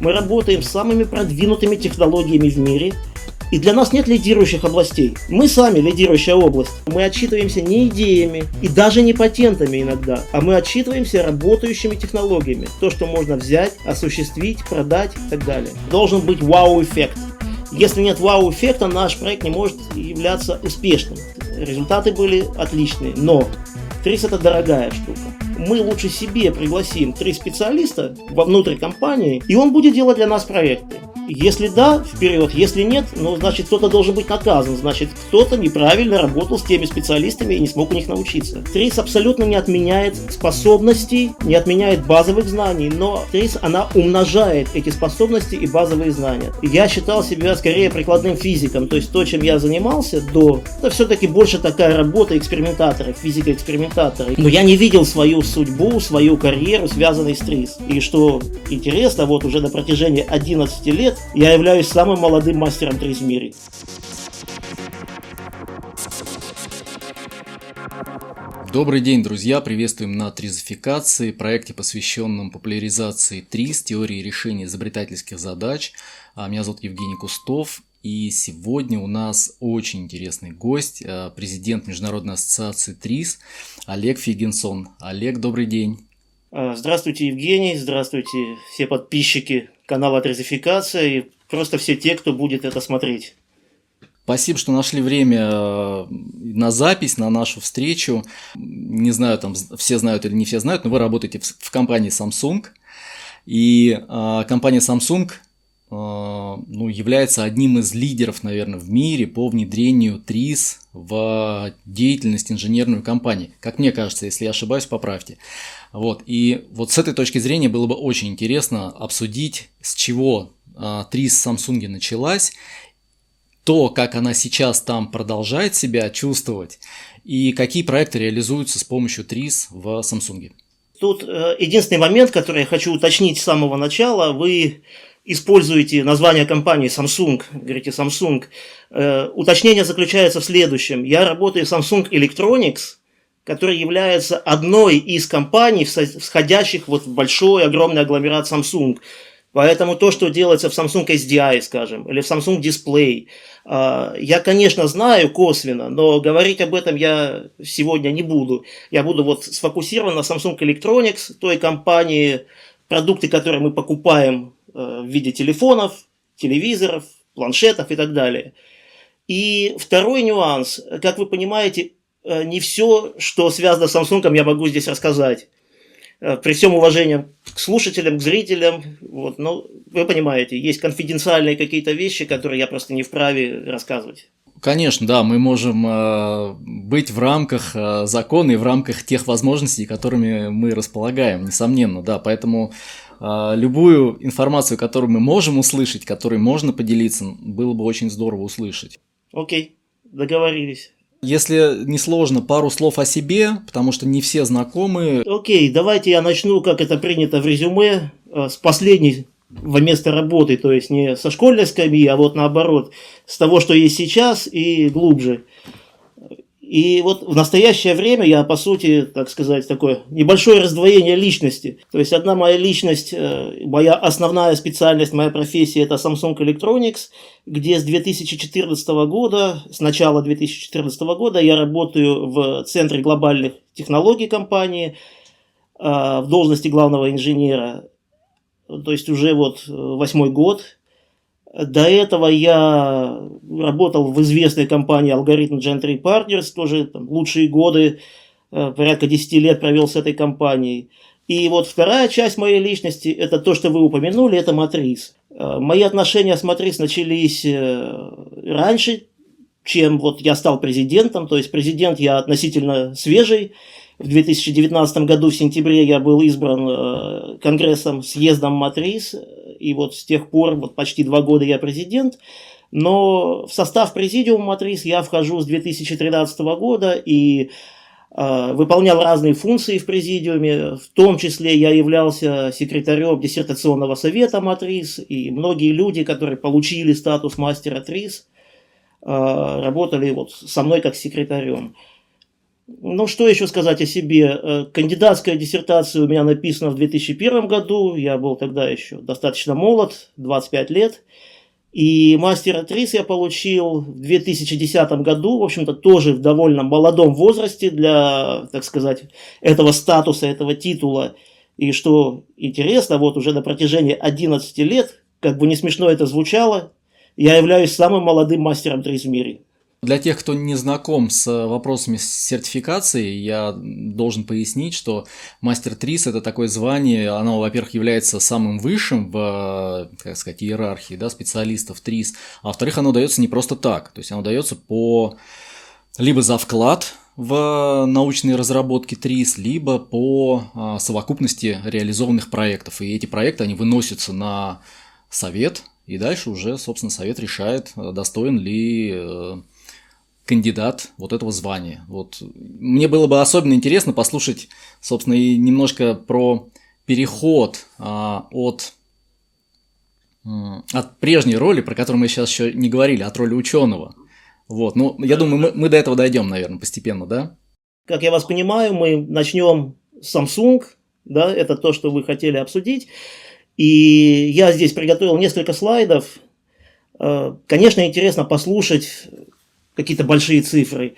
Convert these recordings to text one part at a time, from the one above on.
Мы работаем с самыми продвинутыми технологиями в мире, и для нас нет лидирующих областей. Мы сами лидирующая область. Мы отчитываемся не идеями и даже не патентами иногда, а мы отчитываемся работающими технологиями. То, что можно взять, осуществить, продать и так далее. Должен быть вау-эффект. Если нет вау-эффекта, наш проект не может являться успешным. Результаты были отличные, но ТРИС это дорогая штука. Мы лучше себе пригласим три специалиста вовнутрь компании, и он будет делать для нас проекты. Если да, вперед. Если нет, ну, значит, кто-то должен быть наказан. Значит, кто-то неправильно работал с теми специалистами и не смог у них научиться. ТРИС абсолютно не отменяет способностей, не отменяет базовых знаний, но ТРИС, она умножает эти способности и базовые знания. Я считал себя скорее прикладным физиком, то есть то, чем я занимался до, это все-таки больше такая работа экспериментатора, физика-экспериментатора. Но я не видел свою судьбу, свою карьеру, связанной с ТРИС. И что интересно, вот уже на протяжении 11 лет я являюсь самым молодым мастером ТРИС в мире. Добрый день, друзья! Приветствуем на Тризификации, проекте, посвященном популяризации ТРИС, теории решения изобретательских задач. А, меня зовут Евгений Кустов, и сегодня у нас очень интересный гость, а, президент Международной ассоциации ТРИС Олег Фигенсон. Олег, добрый день! А, здравствуйте, Евгений, здравствуйте все подписчики канала Трезификация и просто все те, кто будет это смотреть. Спасибо, что нашли время э, на запись, на нашу встречу. Не знаю, там все знают или не все знают, но вы работаете в, компании Samsung. И э, компания Samsung э, ну, является одним из лидеров, наверное, в мире по внедрению ТРИС в деятельность инженерную компании. Как мне кажется, если я ошибаюсь, поправьте. Вот. И вот с этой точки зрения было бы очень интересно обсудить, с чего ТРИС Samsung началась, то, как она сейчас там продолжает себя чувствовать, и какие проекты реализуются с помощью ТРИС в Samsung. Тут э, единственный момент, который я хочу уточнить с самого начала. Вы используете название компании Samsung, говорите Samsung. Э, уточнение заключается в следующем. Я работаю в Samsung Electronics – который является одной из компаний, входящих вот в большой, огромный агломерат Samsung. Поэтому то, что делается в Samsung SDI, скажем, или в Samsung Display, а, я, конечно, знаю косвенно, но говорить об этом я сегодня не буду. Я буду вот сфокусирован на Samsung Electronics, той компании, продукты, которые мы покупаем э, в виде телефонов, телевизоров, планшетов и так далее. И второй нюанс, как вы понимаете, не все, что связано с Samsung, я могу здесь рассказать. Э, при всем уважении к слушателям, к зрителям, вот, но вы понимаете, есть конфиденциальные какие-то вещи, которые я просто не вправе рассказывать. Конечно, да, мы можем э, быть в рамках э, закона и в рамках тех возможностей, которыми мы располагаем, несомненно, да, поэтому э, любую информацию, которую мы можем услышать, которой можно поделиться, было бы очень здорово услышать. Окей, договорились. Если не сложно, пару слов о себе, потому что не все знакомы. Окей, давайте я начну, как это принято в резюме, э, с последней в место работы, то есть не со школьной скамьи, а вот наоборот, с того, что есть сейчас и глубже. И вот в настоящее время я, по сути, так сказать, такое небольшое раздвоение личности. То есть одна моя личность, э, моя основная специальность, моя профессия – это Samsung Electronics, где с 2014 года, с начала 2014 года я работаю в Центре глобальных технологий компании, э, в должности главного инженера. То есть уже вот восьмой год – до этого я работал в известной компании Algorithm Gentry Partners, тоже там, лучшие годы, э, порядка 10 лет провел с этой компанией. И вот вторая часть моей личности, это то, что вы упомянули, это Матрис. Э, мои отношения с Матрис начались э, раньше, чем вот я стал президентом, то есть президент я относительно свежий, в 2019 году в сентябре я был избран Конгрессом, съездом Матрис, и вот с тех пор, вот почти два года я президент, но в состав президиума Матрис я вхожу с 2013 года и э, выполнял разные функции в президиуме, в том числе я являлся секретарем диссертационного совета Матрис, и многие люди, которые получили статус мастера ТРИС, э, работали вот со мной как секретарем. Ну, что еще сказать о себе? Э, кандидатская диссертация у меня написана в 2001 году. Я был тогда еще достаточно молод, 25 лет. И мастер ТРИС я получил в 2010 году, в общем-то, тоже в довольно молодом возрасте для, так сказать, этого статуса, этого титула. И что интересно, вот уже на протяжении 11 лет, как бы не смешно это звучало, я являюсь самым молодым мастером ТРИС в мире. Для тех, кто не знаком с вопросами сертификации, я должен пояснить, что мастер ТРИС – это такое звание, оно, во-первых, является самым высшим в, как сказать, иерархии да, специалистов ТРИС, а во-вторых, оно дается не просто так, то есть оно дается по либо за вклад в научные разработки ТРИС, либо по совокупности реализованных проектов. И эти проекты, они выносятся на совет, и дальше уже, собственно, совет решает, достоин ли э, кандидат вот этого звания. Вот. Мне было бы особенно интересно послушать, собственно, и немножко про переход а, от, от прежней роли, про которую мы сейчас еще не говорили, от роли ученого. Вот. Ну, я думаю, мы, мы до этого дойдем, наверное, постепенно, да? Как я вас понимаю, мы начнем с Samsung, да, это то, что вы хотели обсудить. И я здесь приготовил несколько слайдов. Э, конечно, интересно послушать какие-то большие цифры.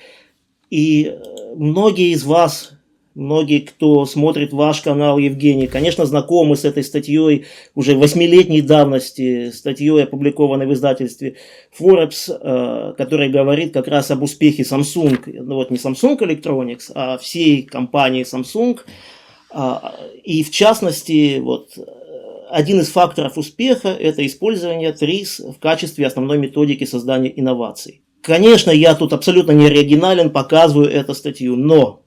И э, многие из вас, многие, кто смотрит ваш канал, Евгений, конечно, знакомы с этой статьей уже восьмилетней давности, статьей, опубликованной в издательстве Forbes, э, которая говорит как раз об успехе Samsung, ну вот не Samsung Electronics, а всей компании Samsung. А, и в частности, вот один из факторов успеха – это использование ТРИС в качестве основной методики создания инноваций. Конечно, я тут абсолютно не оригинален, показываю эту статью, но,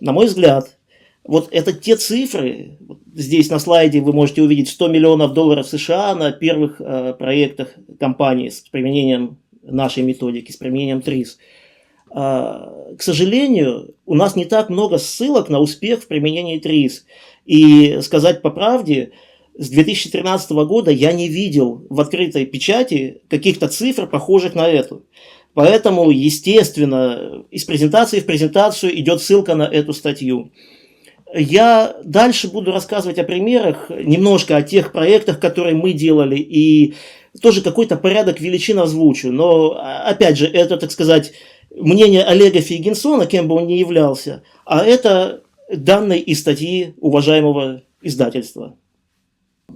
на мой взгляд, вот это те цифры, здесь на слайде вы можете увидеть 100 миллионов долларов США на первых э, проектах компании с применением нашей методики, с применением ТРИС. Э, к сожалению, у нас не так много ссылок на успех в применении ТРИС. И сказать по правде, с 2013 года я не видел в открытой печати каких-то цифр, похожих на эту. Поэтому, естественно, из презентации в презентацию идет ссылка на эту статью. Я дальше буду рассказывать о примерах, немножко о тех проектах, которые мы делали, и тоже какой-то порядок величин озвучу. Но, опять же, это, так сказать, мнение Олега Фейгенсона, кем бы он ни являлся, а это данные из статьи уважаемого издательства.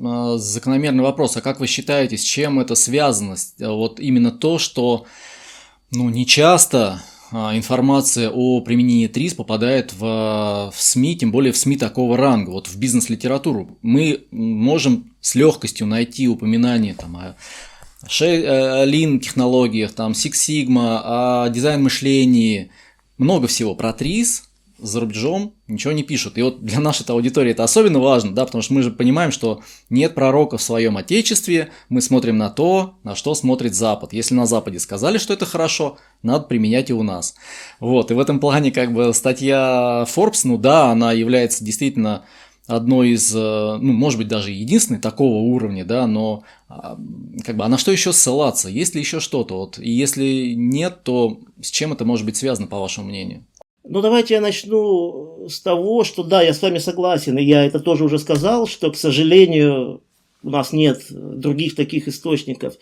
А, закономерный вопрос, а как вы считаете, с чем это связано? Вот именно то, что ну, не часто а, информация о применении ТРИС попадает в, в СМИ, тем более в СМИ такого ранга, вот в бизнес-литературу. Мы можем с легкостью найти упоминание там, о Lean технологиях, там, Six Sigma, о дизайн мышлении, много всего про ТРИС, за рубежом ничего не пишут. И вот для нашей аудитории это особенно важно, да, потому что мы же понимаем, что нет пророка в своем отечестве, мы смотрим на то, на что смотрит Запад. Если на Западе сказали, что это хорошо, надо применять и у нас. Вот, и в этом плане как бы статья Forbes, ну да, она является действительно одной из, э, ну, может быть, даже единственной такого уровня, да, но а, как бы, а на что еще ссылаться? Есть ли еще что-то? Вот, и если нет, то с чем это может быть связано, по вашему мнению? Ну, давайте я начну с того, что да, я с вами согласен, и я это тоже уже сказал, что, к сожалению, у нас нет других таких источников.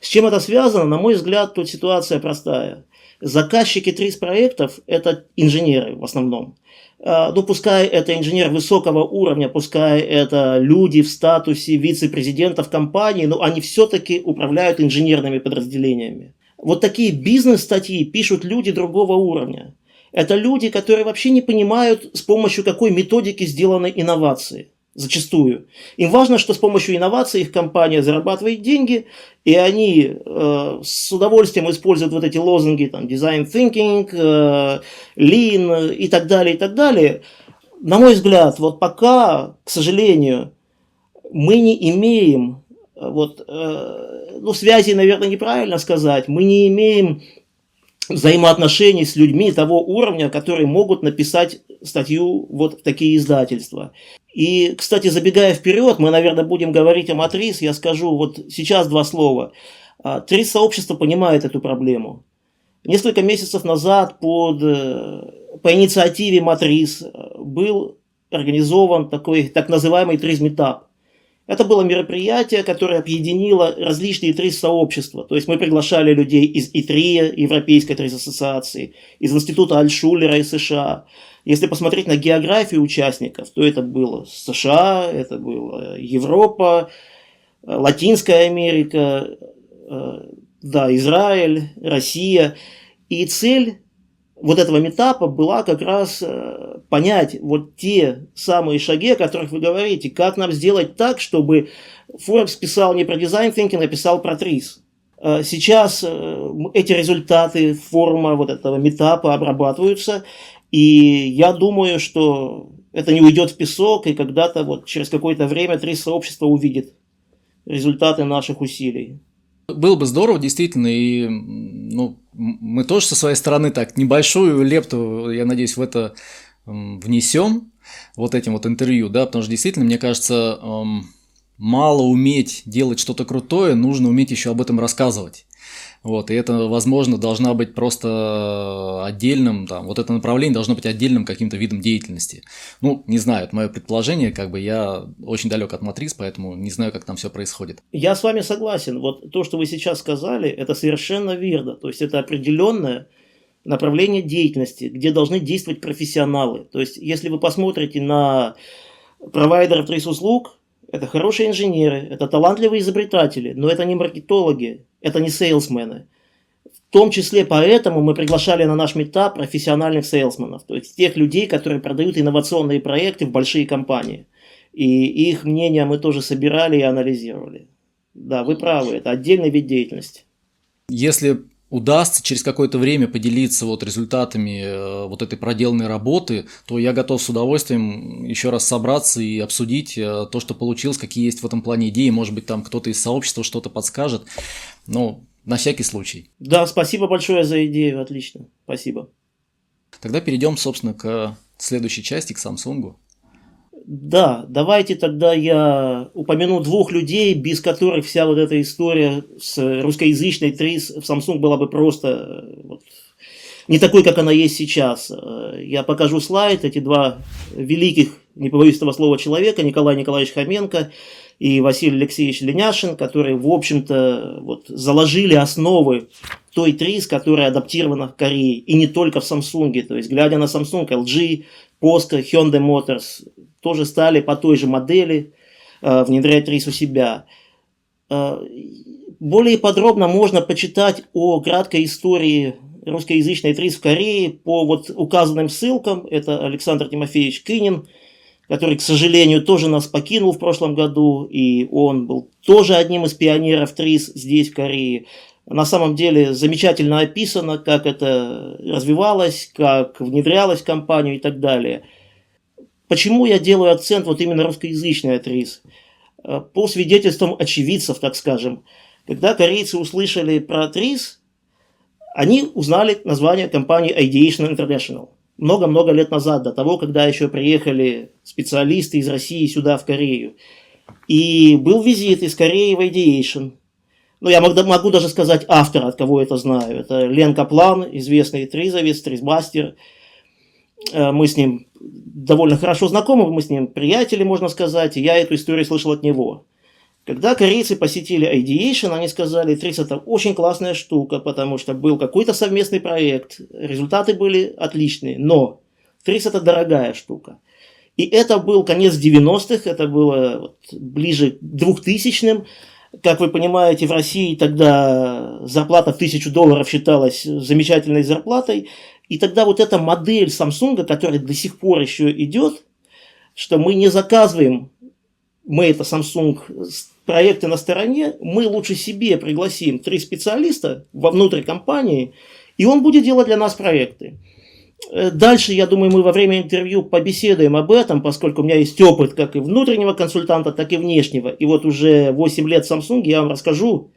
С чем это связано? На мой взгляд, тут ситуация простая. Заказчики ТРИС проектов – это инженеры в основном. А, ну, пускай это инженер высокого уровня, пускай это люди в статусе вице-президентов компании, но они все-таки управляют инженерными подразделениями. Вот такие бизнес-статьи пишут люди другого уровня. Это люди, которые вообще не понимают, с помощью какой методики сделаны инновации. Зачастую. Им важно, что с помощью инноваций их компания зарабатывает деньги, и они э, с удовольствием используют вот эти лозунги, там, design thinking, э, lean и так далее, и так далее. На мой взгляд, вот пока, к сожалению, мы не имеем, вот, э, ну, связи, наверное, неправильно сказать, мы не имеем взаимоотношений с людьми того уровня, которые могут написать статью вот в такие издательства. И, кстати, забегая вперед, мы, наверное, будем говорить о Матрис, я скажу вот сейчас два слова. А, Трис сообщество понимает эту проблему. Несколько месяцев назад под, по инициативе Матрис был организован такой так называемый тризметап. Это было мероприятие, которое объединило различные три сообщества. То есть мы приглашали людей из ИТРИА, Европейской триз ассоциации, из Института Альшулера из США. Если посмотреть на географию участников, то это было США, это была Европа, Латинская Америка, э, да, Израиль, Россия. И цель вот этого метапа была как раз э, понять вот те самые шаги, о которых вы говорите, как нам сделать так, чтобы Forbes писал не про дизайн thinking, а писал про ТРИС. Э, сейчас э, эти результаты форума вот этого метапа обрабатываются, и я думаю, что это не уйдет в песок, и когда-то вот через какое-то время ТРИС сообщество увидит результаты наших усилий. Было бы здорово, действительно, и ну, мы тоже со своей стороны так небольшую лепту, я надеюсь, в это внесем вот этим вот интервью, да, потому что действительно, мне кажется, мало уметь делать что-то крутое, нужно уметь еще об этом рассказывать. Вот, и это, возможно, должна быть просто отдельным, там, вот это направление должно быть отдельным каким-то видом деятельности. Ну, не знаю, это мое предположение, как бы я очень далек от матрис, поэтому не знаю, как там все происходит. Я с вами согласен. Вот то, что вы сейчас сказали, это совершенно верно. То есть это определенное направление деятельности, где должны действовать профессионалы. То есть, если вы посмотрите на провайдеров трейс-услуг, это хорошие инженеры, это талантливые изобретатели, но это не маркетологи, это не сейлсмены. В том числе поэтому мы приглашали на наш метап профессиональных сейлсменов, то есть тех людей, которые продают инновационные проекты в большие компании. И их мнение мы тоже собирали и анализировали. Да, вы правы, это отдельный вид деятельности. Если удастся через какое-то время поделиться вот результатами э, вот этой проделанной работы, то я готов с удовольствием еще раз собраться и обсудить э, то, что получилось, какие есть в этом плане идеи, может быть, там кто-то из сообщества что-то подскажет, ну, на всякий случай. Да, спасибо большое за идею, отлично, спасибо. Тогда перейдем, собственно, к следующей части, к Samsung. Да, давайте тогда я упомяну двух людей, без которых вся вот эта история с русскоязычной ТРИС в Samsung была бы просто вот, не такой, как она есть сейчас. Я покажу слайд, эти два великих, не побоюсь этого слова, человека, Николай Николаевич Хоменко и Василий Алексеевич Леняшин, которые, в общем-то, вот, заложили основы той ТРИС, которая адаптирована в Корее, и не только в Samsung. То есть, глядя на Samsung, LG, Posco, Hyundai Motors, тоже стали по той же модели э, внедрять рис у себя. Э, более подробно можно почитать о краткой истории русскоязычной ТРИС в Корее по вот указанным ссылкам. Это Александр Тимофеевич Кынин, который, к сожалению, тоже нас покинул в прошлом году, и он был тоже одним из пионеров ТРИС здесь, в Корее. На самом деле замечательно описано, как это развивалось, как внедрялось в компанию и так далее – Почему я делаю акцент вот именно русскоязычный атрис? Э, по свидетельствам очевидцев, так скажем, когда корейцы услышали про атрис, они узнали название компании Ideation International. Много-много лет назад, до того, когда еще приехали специалисты из России сюда, в Корею. И был визит из Кореи в Ideation. Ну, я могу даже сказать автора, от кого это знаю. Это Лен Каплан, известный тризовец, тризмастер. Э, мы с ним довольно хорошо знакомы, мы с ним приятели, можно сказать, и я эту историю слышал от него. Когда корейцы посетили Ideation, они сказали, Трис это очень классная штука, потому что был какой-то совместный проект, результаты были отличные, но Трис это дорогая штука. И это был конец 90-х, это было вот ближе к 2000-м. Как вы понимаете, в России тогда зарплата в тысячу долларов считалась замечательной зарплатой. И тогда вот эта модель Samsung, которая до сих пор еще идет, что мы не заказываем, мы это Samsung, проекты на стороне, мы лучше себе пригласим три специалиста вовнутрь компании, и он будет делать для нас проекты. Э, дальше, я думаю, мы во время интервью побеседуем об этом, поскольку у меня есть опыт как и внутреннего консультанта, так и внешнего. И вот уже 8 лет в Samsung я вам расскажу,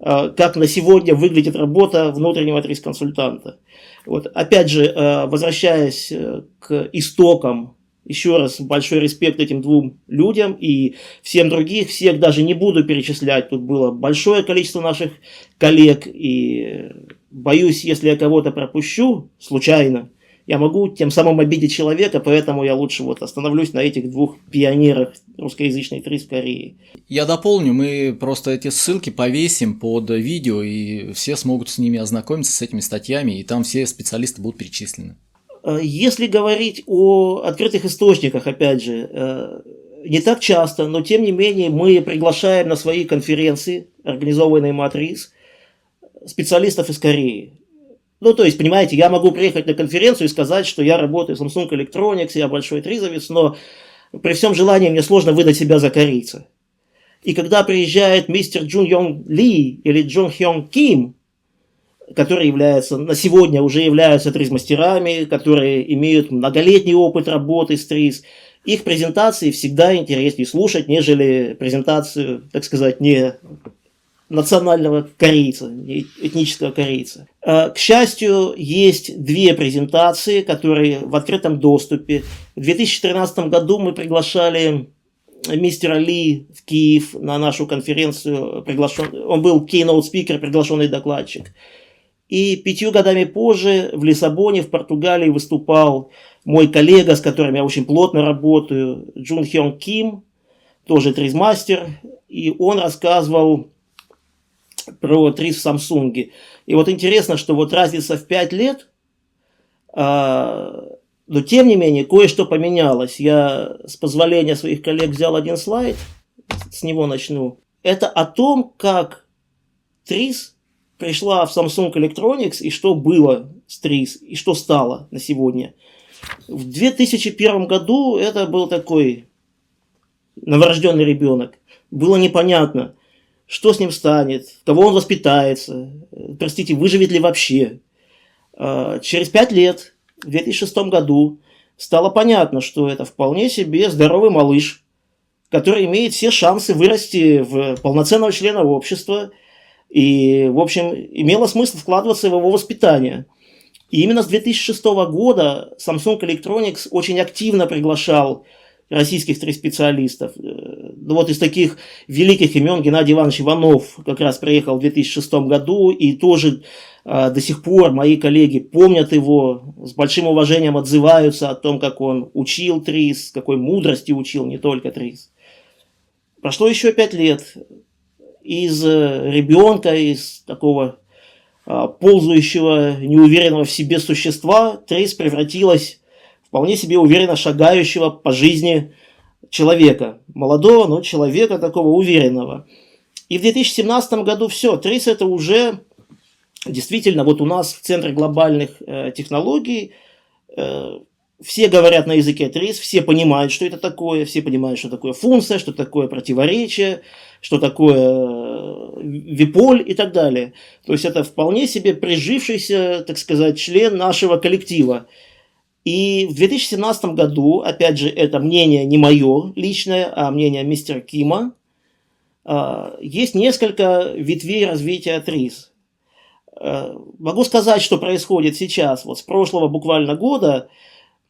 э, как на сегодня выглядит работа внутреннего трис-консультанта. Вот. Опять же, э, возвращаясь э, к истокам Еще раз большой респект этим двум людям и всем других, всех даже не буду перечислять. Тут было большое количество наших коллег, и боюсь, если я кого-то пропущу случайно, я могу тем самым обидеть человека, поэтому я лучше вот остановлюсь на этих двух пионерах русскоязычной ТРИС в Корее. Я дополню, мы просто эти ссылки повесим под видео, и все смогут с ними ознакомиться, с этими статьями, и там все специалисты будут перечислены. Э, если говорить о открытых источниках, опять же, э, не так часто, но тем не менее мы приглашаем на свои конференции, организованные Матрис, специалистов из Кореи. Ну, то есть, понимаете, я могу приехать на конференцию и сказать, что я работаю в Samsung Electronics, я большой тризовец, но при всем желании мне сложно выдать себя за корейца. И когда приезжает мистер Джун Йонг Ли или Джон Хён Ким, которые являются, на сегодня уже являются тризмастерами, которые имеют многолетний опыт работы с триз, их презентации всегда интереснее слушать, нежели презентацию, так сказать, не национального корейца, этнического корейца. А, к счастью, есть две презентации, которые в открытом доступе. В 2013 году мы приглашали мистера Ли в Киев на нашу конференцию. Приглашен... Он был keynote спикер, приглашенный докладчик. И пятью годами позже в Лиссабоне, в Португалии выступал мой коллега, с которым я очень плотно работаю, Джун Хён Ким, тоже тризмастер, и он рассказывал про ТРИС в Samsung. И вот интересно, что вот разница в 5 лет, а, но тем не менее кое-что поменялось. Я с позволения своих коллег взял один слайд, с него начну. Это о том, как ТРИС пришла в Samsung Electronics и что было с ТРИС и что стало на сегодня. В 2001 году это был такой новорожденный ребенок. Было непонятно, что с ним станет, кого он воспитается, простите, выживет ли вообще. А, через пять лет, в 2006 году, стало понятно, что это вполне себе здоровый малыш, который имеет все шансы вырасти в полноценного члена общества и, в общем, имело смысл вкладываться в его воспитание. И именно с 2006 года Samsung Electronics очень активно приглашал российских три специалистов. Ну, вот из таких великих имен Геннадий Иванович Иванов как раз приехал в 2006 году, и тоже э, до сих пор мои коллеги помнят его, с большим уважением отзываются о том, как он учил ТРИС, какой мудрости учил не только ТРИС. Прошло еще пять лет. Из э, ребенка, из такого э, ползающего, неуверенного в себе существа, ТРИС превратилась вполне себе уверенно шагающего по жизни человека. Молодого, но человека такого уверенного. И в 2017 году все, ТРИС это уже действительно вот у нас в Центре глобальных э, технологий э, все говорят на языке ТРИС, все понимают, что это такое, все понимают, что такое функция, что такое противоречие, что такое э, виполь и так далее. То есть это вполне себе прижившийся, так сказать, член нашего коллектива. И в 2017 году, опять же, это мнение не мое личное, а мнение мистера Кима, а, есть несколько ветвей развития ТРИС. А, могу сказать, что происходит сейчас, вот с прошлого буквально года,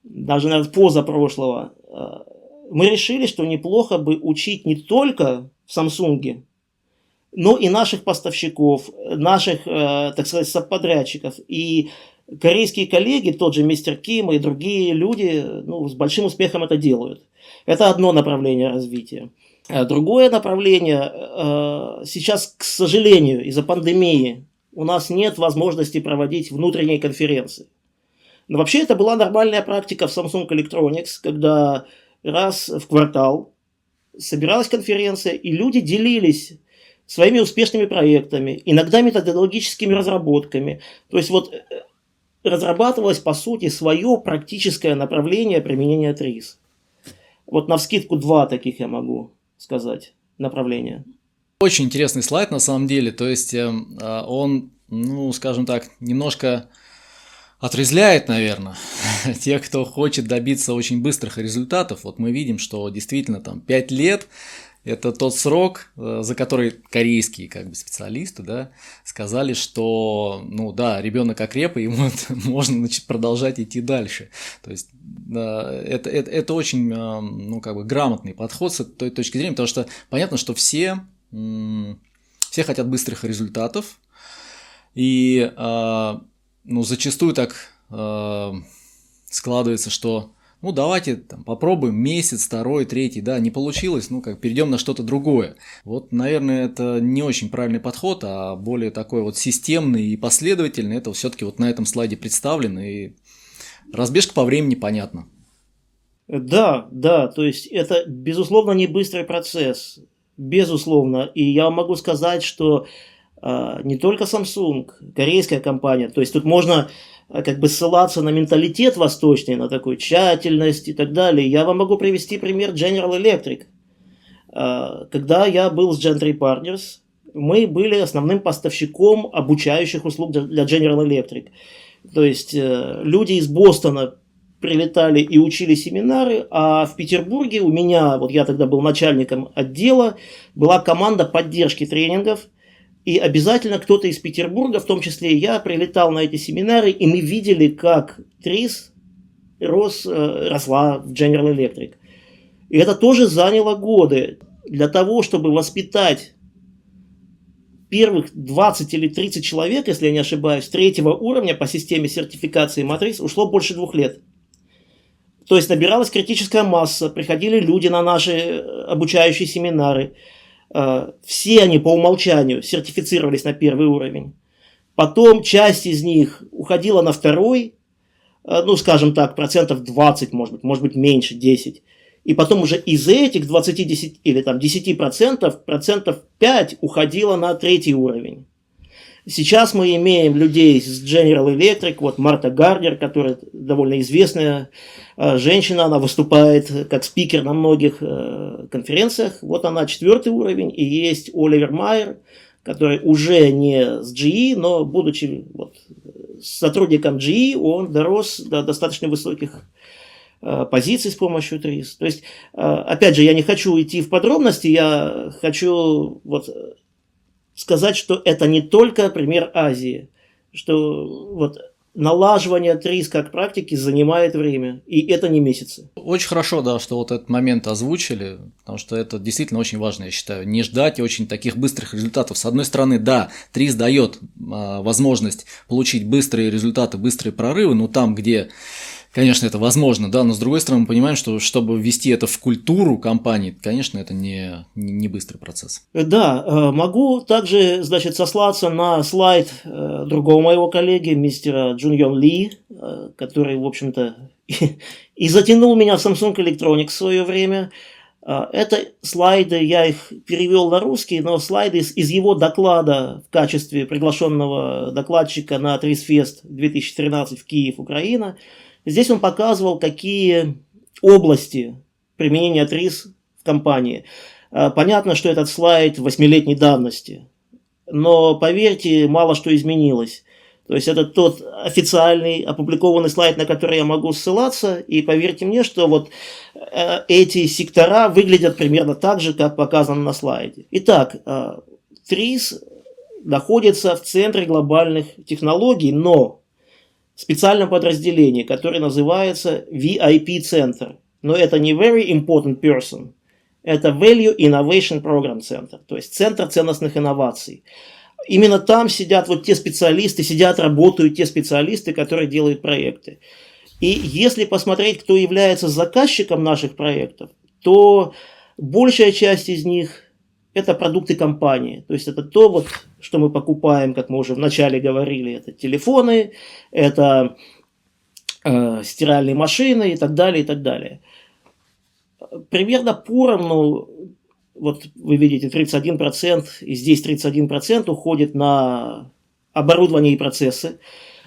даже, наверное, позапрошлого, а, мы решили, что неплохо бы учить не только в Samsung, но и наших поставщиков, наших, так сказать, субподрядчиков. И корейские коллеги, тот же мистер Ким и другие люди, ну, с большим успехом это делают. Это одно направление развития. А другое направление, э, сейчас, к сожалению, из-за пандемии у нас нет возможности проводить внутренние конференции. Но вообще это была нормальная практика в Samsung Electronics, когда раз в квартал собиралась конференция, и люди делились своими успешными проектами, иногда методологическими разработками. То есть вот э, разрабатывалось, по сути, свое практическое направление применения ТРИС. Вот на вскидку два таких я могу сказать направления. Очень интересный слайд на самом деле, то есть э, а, он, ну, скажем так, немножко отрезляет, наверное, тех, кто хочет добиться очень быстрых результатов. Вот мы видим, что действительно там 5 лет это тот срок, э, за который корейские как бы специалисты, да, сказали, что, ну да, ребенок окреп, и ему можно значит, продолжать идти дальше. То есть это, это, это очень, э, ну, как бы грамотный подход с той точки зрения, потому что понятно, что все, все хотят быстрых результатов, и, э, ну, зачастую так складывается, что ну давайте там, попробуем месяц, второй, третий, да, не получилось, ну как перейдем на что-то другое. Вот, наверное, это не очень правильный подход, а более такой вот системный и последовательный. Это все-таки вот на этом слайде представлено, и разбежка по времени понятна. Да, да, то есть это, безусловно, не быстрый процесс, безусловно. И я могу сказать, что э, не только Samsung, корейская компания, то есть тут можно как бы ссылаться на менталитет восточный, на такую тщательность и так далее. Я вам могу привести пример General Electric. А, когда я был с Gentry Partners, мы были основным поставщиком обучающих услуг для General Electric. То есть э, люди из Бостона прилетали и учили семинары, а в Петербурге у меня, вот я тогда был начальником отдела, была команда поддержки тренингов – и обязательно кто-то из Петербурга, в том числе и я, прилетал на эти семинары, и мы видели, как ТРИС рос, э, росла в General Electric. И это тоже заняло годы для того, чтобы воспитать первых 20 или 30 человек, если я не ошибаюсь, третьего уровня по системе сертификации матрис ушло больше двух лет. То есть набиралась критическая масса, приходили люди на наши э, обучающие семинары – все они по умолчанию сертифицировались на первый уровень. Потом часть из них уходила на второй, э, ну, скажем так, процентов 20, может быть, может быть, меньше, 10. И потом уже из этих 20 10, или там 10 процентов, процентов 5 уходило на третий уровень. Сейчас мы имеем людей с General Electric, вот Марта Гардер, которая довольно известная э, женщина, она выступает как спикер на многих э, конференциях. Вот она четвертый уровень, и есть Оливер Майер, который уже не с GE, но будучи вот, сотрудником GE, он дорос до достаточно высоких э, позиций с помощью ТРИС. То есть, опять же, я не хочу идти в подробности, я хочу вот сказать, что это не только пример Азии, что вот налаживание ТРИС как практики занимает время, и это не месяцы. Очень хорошо, да, что вот этот момент озвучили, потому что это действительно очень важно, я считаю, не ждать очень таких быстрых результатов. С одной стороны, да, ТРИС дает а, возможность получить быстрые результаты, быстрые прорывы, но там, где Конечно, это возможно, да, но с другой стороны мы понимаем, что чтобы ввести это в культуру компании, конечно, это не, не быстрый процесс. Да, э, могу также, значит, сослаться на слайд э, другого моего коллеги, мистера Джун Йон Ли, э, который, в общем-то, и затянул меня в Samsung Electronics в свое время. Это слайды, я их перевел на русский, но слайды из, из его доклада в качестве приглашенного докладчика на Трисфест 2013 в Киев, Украина – Здесь он показывал, какие области применения ТРИС в компании. А, понятно, что этот слайд восьмилетней давности, но поверьте, мало что изменилось. То есть это тот официальный опубликованный слайд, на который я могу ссылаться, и поверьте мне, что вот э, эти сектора выглядят примерно так же, как показано на слайде. Итак, э, ТРИС находится в центре глобальных технологий, но специальном подразделении, которое называется VIP-центр. Но это не Very Important Person, это Value Innovation Program Center, то есть Центр ценностных инноваций. Именно там сидят вот те специалисты, сидят, работают те специалисты, которые делают проекты. И если посмотреть, кто является заказчиком наших проектов, то большая часть из них это продукты компании. То есть это то, вот, что мы покупаем, как мы уже вначале говорили, это телефоны, это э, стиральные машины и так далее, и так далее. Примерно поровну, вот вы видите, 31%, и здесь 31% уходит на оборудование и процессы.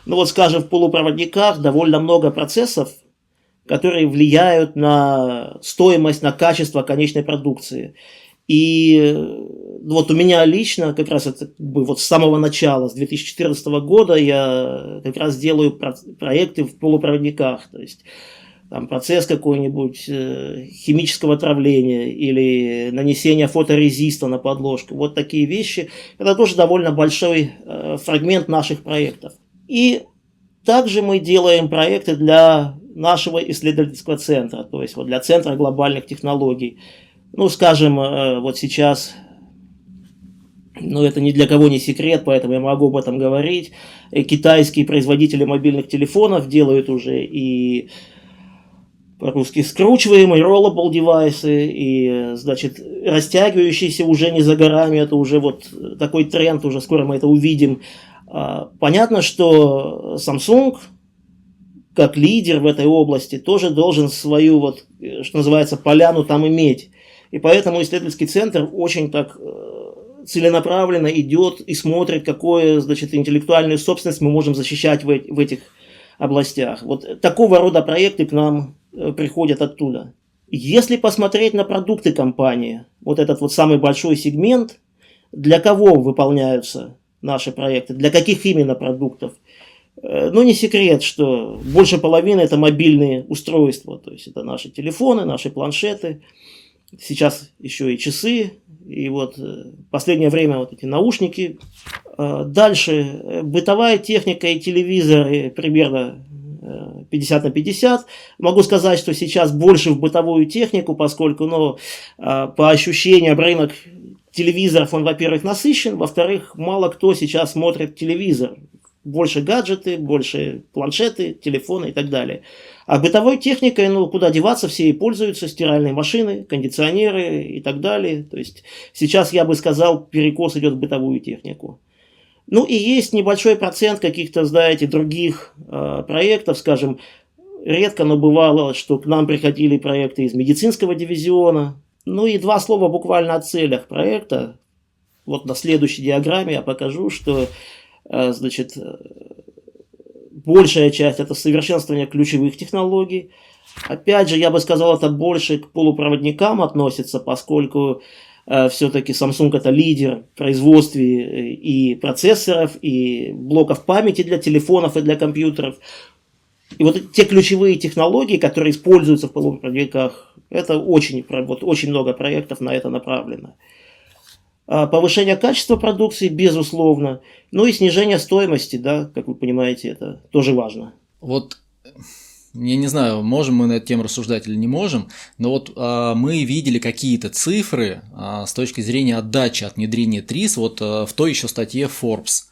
Ну вот, скажем, в полупроводниках довольно много процессов, которые влияют на стоимость, на качество конечной продукции. И э, вот у меня лично, как раз это как бы вот с самого начала, с 2014 года, я как раз делаю про- проекты в полупроводниках. То есть там, процесс какой-нибудь э, химического отравления или нанесения фоторезиста на подложку. Вот такие вещи. Это тоже довольно большой э, фрагмент наших проектов. И также мы делаем проекты для нашего исследовательского центра, то есть вот для Центра глобальных технологий. Ну, скажем, э, вот сейчас но это ни для кого не секрет, поэтому я могу об этом говорить. Э, китайские производители мобильных телефонов делают уже и по-русски скручиваемые rollable девайсы, и, значит, растягивающиеся уже не за горами, это уже вот такой тренд, уже скоро мы это увидим. А, понятно, что Samsung, как лидер в этой области, тоже должен свою, вот, что называется, поляну там иметь. И поэтому исследовательский центр очень так э, целенаправленно идет и смотрит, какую, значит, интеллектуальную собственность мы можем защищать в, в этих областях. Вот такого рода проекты к нам Э, приходят оттуда. Если посмотреть на продукты компании, вот этот вот самый большой сегмент, для кого выполняются наши проекты, для каких именно продуктов, э, ну, не секрет, что больше половины это мобильные устройства, то есть это наши телефоны, наши планшеты, сейчас еще и часы, и вот э, последнее время вот эти наушники. Дальше бытовая техника и телевизоры примерно 50 на 50. Могу сказать, что сейчас больше в бытовую технику, поскольку, ну, по ощущениям рынок телевизоров, он, во-первых, насыщен, во-вторых, мало кто сейчас смотрит телевизор. Больше гаджеты, больше планшеты, телефоны и так далее. А бытовой техникой, ну, куда деваться, все и пользуются, стиральные машины, кондиционеры и так далее. То есть сейчас, я бы сказал, перекос идет в бытовую технику. Ну и есть небольшой процент каких-то, знаете, других э, проектов, скажем, редко, но бывало, что к нам приходили проекты из медицинского дивизиона. Ну и два слова буквально о целях проекта. Вот на следующей диаграмме я покажу, что, значит, большая часть это совершенствование ключевых технологий. Опять же, я бы сказал, это больше к полупроводникам относится, поскольку Э, все-таки Samsung это лидер в производстве э, и процессоров, и блоков памяти для телефонов и для компьютеров. И вот те ключевые технологии, которые используются в полупроводниках, это очень, вот, очень много проектов на это направлено. А повышение качества продукции, безусловно. Ну и снижение стоимости, да, как вы понимаете, это тоже важно. Вот я не знаю, можем мы на эту тему рассуждать или не можем, но вот а, мы видели какие-то цифры а, с точки зрения отдачи от внедрения ТРИС вот а, в той еще статье Forbes.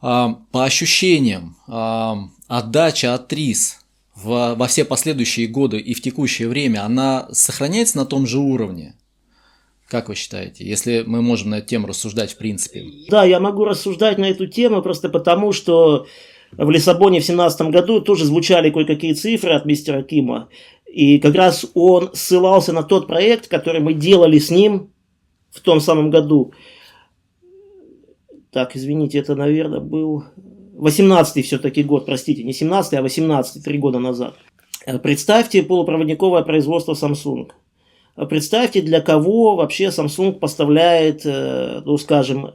А, по ощущениям, а, отдача от ТРИС в, во все последующие годы и в текущее время, она сохраняется на том же уровне? Как вы считаете, если мы можем на эту тему рассуждать в принципе? Да, я могу рассуждать на эту тему просто потому, что в Лиссабоне в 2017 году тоже звучали кое-какие цифры от мистера Кима. И как раз он ссылался на тот проект, который мы делали с ним в том самом году. Так, извините, это, наверное, был 18-й все-таки год, простите, не 17-й, а 18-й, три года назад. Представьте полупроводниковое производство Samsung. Представьте, для кого вообще Samsung поставляет, э, ну, скажем,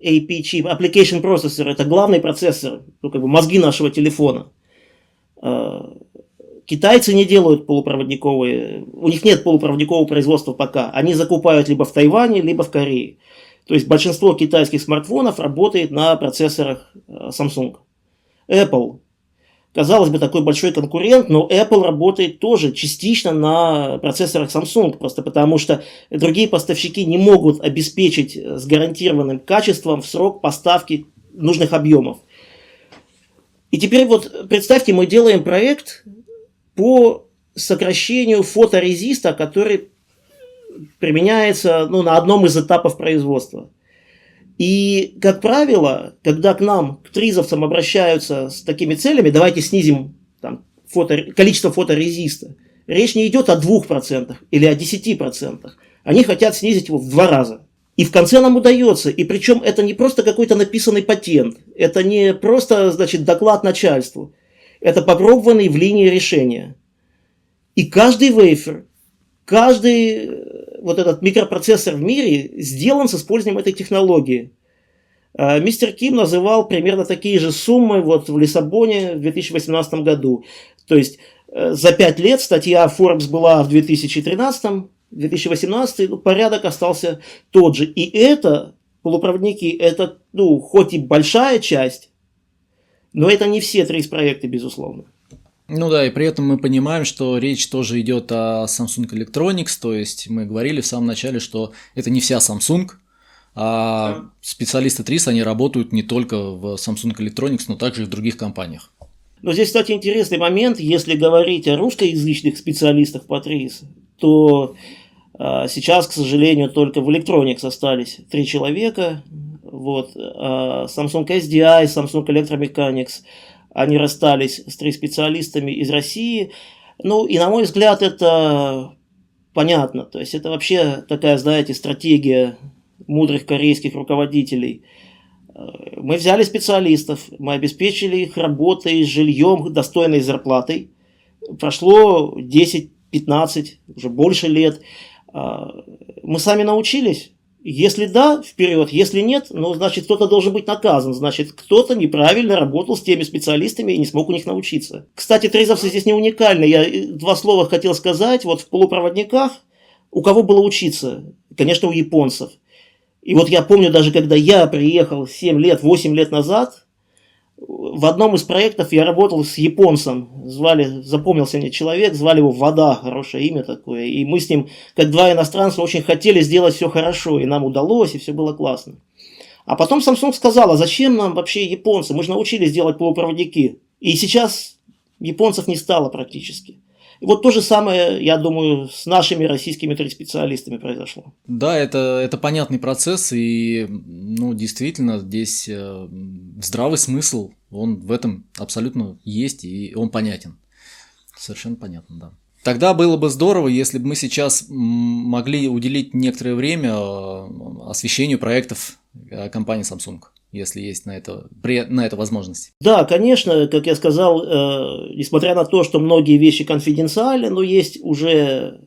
AP чип, application processor, это главный процессор, ну, как бы мозги нашего телефона. А, китайцы не делают полупроводниковые, у них нет полупроводникового производства пока. Они закупают либо в Тайване, либо в Корее. То есть большинство китайских смартфонов работает на процессорах а, Samsung. Apple казалось бы, такой большой конкурент, но Apple работает тоже частично на процессорах Samsung, просто потому что другие поставщики не могут обеспечить с гарантированным качеством в срок поставки нужных объемов. И теперь вот представьте, мы делаем проект по сокращению фоторезиста, который применяется ну, на одном из этапов производства – и, как правило, когда к нам, к тризовцам обращаются с такими целями, давайте снизим там, фото, количество фоторезиста, речь не идет о 2% или о 10%. Они хотят снизить его в два раза. И в конце нам удается. И причем это не просто какой-то написанный патент. Это не просто, значит, доклад начальству. Это попробованный в линии решения. И каждый вейфер, каждый вот этот микропроцессор в мире сделан с использованием этой технологии. А, мистер Ким называл примерно такие же суммы вот в Лиссабоне в 2018 году. То есть э, за 5 лет статья Forbes была в 2013 2018 ну, порядок остался тот же. И это, полупроводники, это, ну, хоть и большая часть, но это не все три проекты, безусловно. Ну да, и при этом мы понимаем, что речь тоже идет о Samsung Electronics, то есть мы говорили в самом начале, что это не вся Samsung, а да. специалисты TRIS, они работают не только в Samsung Electronics, но также и в других компаниях. Но здесь, кстати, интересный момент, если говорить о русскоязычных специалистах по TRIS, то а, сейчас, к сожалению, только в Electronics остались три человека. Вот. А Samsung SDI, Samsung Electromechanics, они расстались с три специалистами из России. Ну, и на мой взгляд, это понятно. То есть, это вообще такая, знаете, стратегия мудрых корейских руководителей. Мы взяли специалистов, мы обеспечили их работой, жильем, достойной зарплатой. Прошло 10-15, уже больше лет. А, мы сами научились. Если да, вперед. Если нет, ну, значит, кто-то должен быть наказан. Значит, кто-то неправильно работал с теми специалистами и не смог у них научиться. Кстати, трезовцы здесь не уникальны. Я два слова хотел сказать. Вот в полупроводниках у кого было учиться? Конечно, у японцев. И вот я помню даже, когда я приехал 7 лет, 8 лет назад, в одном из проектов я работал с японцем, звали, запомнился мне человек, звали его Вода, хорошее имя такое, и мы с ним, как два иностранца, очень хотели сделать все хорошо, и нам удалось, и все было классно. А потом Samsung сказала, зачем нам вообще японцы, мы же научились делать полупроводники. И сейчас японцев не стало практически. И вот то же самое, я думаю, с нашими российскими специалистами произошло. Да, это, это понятный процесс, и ну, действительно здесь э, здравый смысл, он в этом абсолютно есть, и он понятен. Совершенно понятно, да. Тогда было бы здорово, если бы мы сейчас могли уделить некоторое время э, освещению проектов э, компании Samsung если есть на это, на это возможность. Да, конечно, как я сказал, э, несмотря на то, что многие вещи конфиденциальны, но есть уже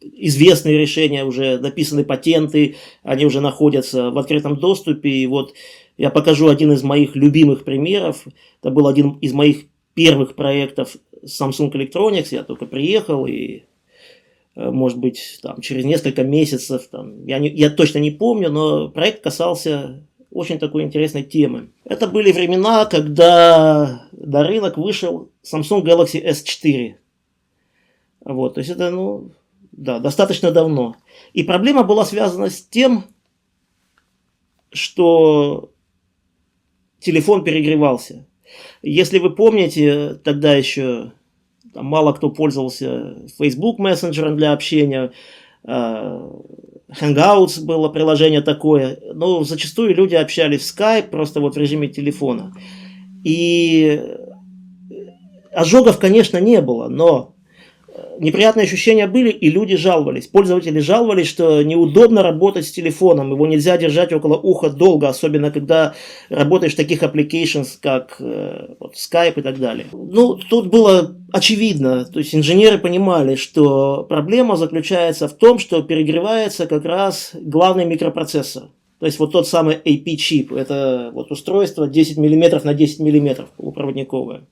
известные решения, уже написаны патенты, они уже находятся в открытом доступе. И вот я покажу один из моих любимых примеров. Это был один из моих первых проектов Samsung Electronics. Я только приехал и э, может быть, там, через несколько месяцев, там, я, не, я точно не помню, но проект касался очень такой интересной темы. Это были времена, когда на рынок вышел Samsung Galaxy S4. Вот, то есть это, ну, да, достаточно давно. И проблема была связана с тем, что телефон перегревался. Если вы помните, тогда еще там, мало кто пользовался Facebook мессенджером для общения, а, Hangouts было приложение такое, но зачастую люди общались в Skype просто вот в режиме телефона. И ожогов, конечно, не было, но неприятные ощущения были, и люди жаловались. Пользователи жаловались, что неудобно работать с телефоном, его нельзя держать около уха долго, особенно когда работаешь в таких applications, как э, вот, Skype и так далее. Ну, тут было очевидно, то есть инженеры понимали, что проблема заключается в том, что перегревается как раз главный микропроцессор. То есть вот тот самый AP-чип, это вот устройство 10 мм на 10 мм полупроводниковое.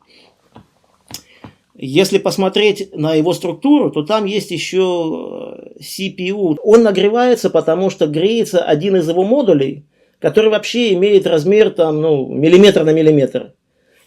Если посмотреть на его структуру, то там есть еще э, CPU. Он нагревается, потому что греется один из его модулей, который вообще имеет размер там, ну, миллиметр на миллиметр.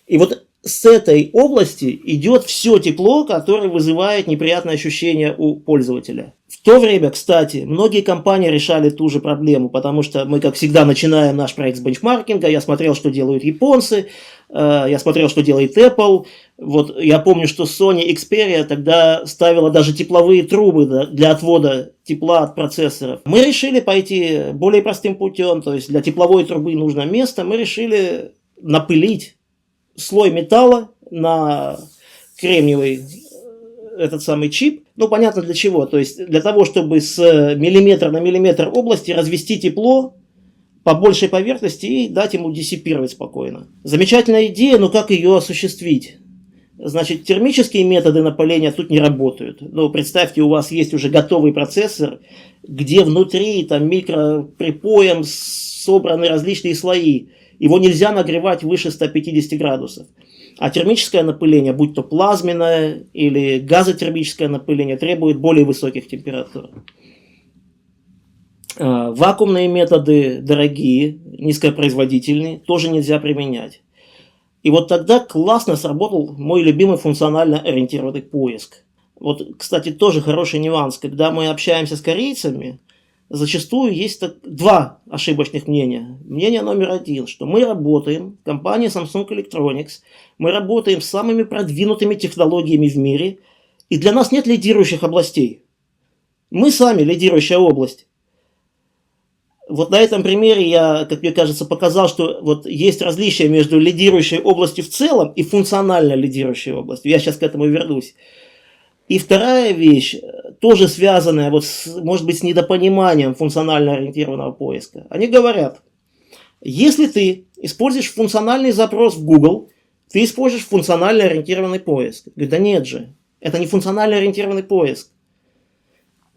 И вот с этой области идет все тепло, которое вызывает неприятное ощущение у пользователя. В то время, кстати, многие компании решали ту же проблему, потому что мы, как всегда, начинаем наш проект с бенчмаркинга. Я смотрел, что делают японцы, э, я смотрел, что делает Apple. Вот я помню, что Sony Xperia тогда ставила даже тепловые трубы для отвода тепла от процессоров. Мы решили пойти более простым путем, то есть для тепловой трубы нужно место. Мы решили напылить слой металла на кремниевый э, этот самый чип. Ну, понятно для чего. То есть для того, чтобы с миллиметра на миллиметр области развести тепло по большей поверхности и дать ему диссипировать спокойно. Замечательная идея, но как ее осуществить? Значит, термические методы напыления тут не работают. Но представьте, у вас есть уже готовый процессор, где внутри там микроприпоем собраны различные слои. Его нельзя нагревать выше 150 градусов. А термическое напыление, будь то плазменное или газотермическое напыление, требует более высоких температур. А, вакуумные методы дорогие, низкопроизводительные, тоже нельзя применять. И вот тогда классно сработал мой любимый функционально ориентированный поиск. Вот, кстати, тоже хороший нюанс. Когда мы общаемся с корейцами, зачастую есть так, два ошибочных мнения. Мнение номер один, что мы работаем, компания Samsung Electronics, мы работаем с самыми продвинутыми технологиями в мире, и для нас нет лидирующих областей. Мы сами лидирующая область. Вот на этом примере я, как мне кажется, показал, что вот есть различие между лидирующей областью в целом и функционально лидирующей областью. Я сейчас к этому вернусь. И вторая вещь, тоже связанная, вот с, может быть, с недопониманием функционально ориентированного поиска. Они говорят, если ты используешь функциональный запрос в Google, ты используешь функционально ориентированный поиск. Я говорю, да нет же, это не функционально ориентированный поиск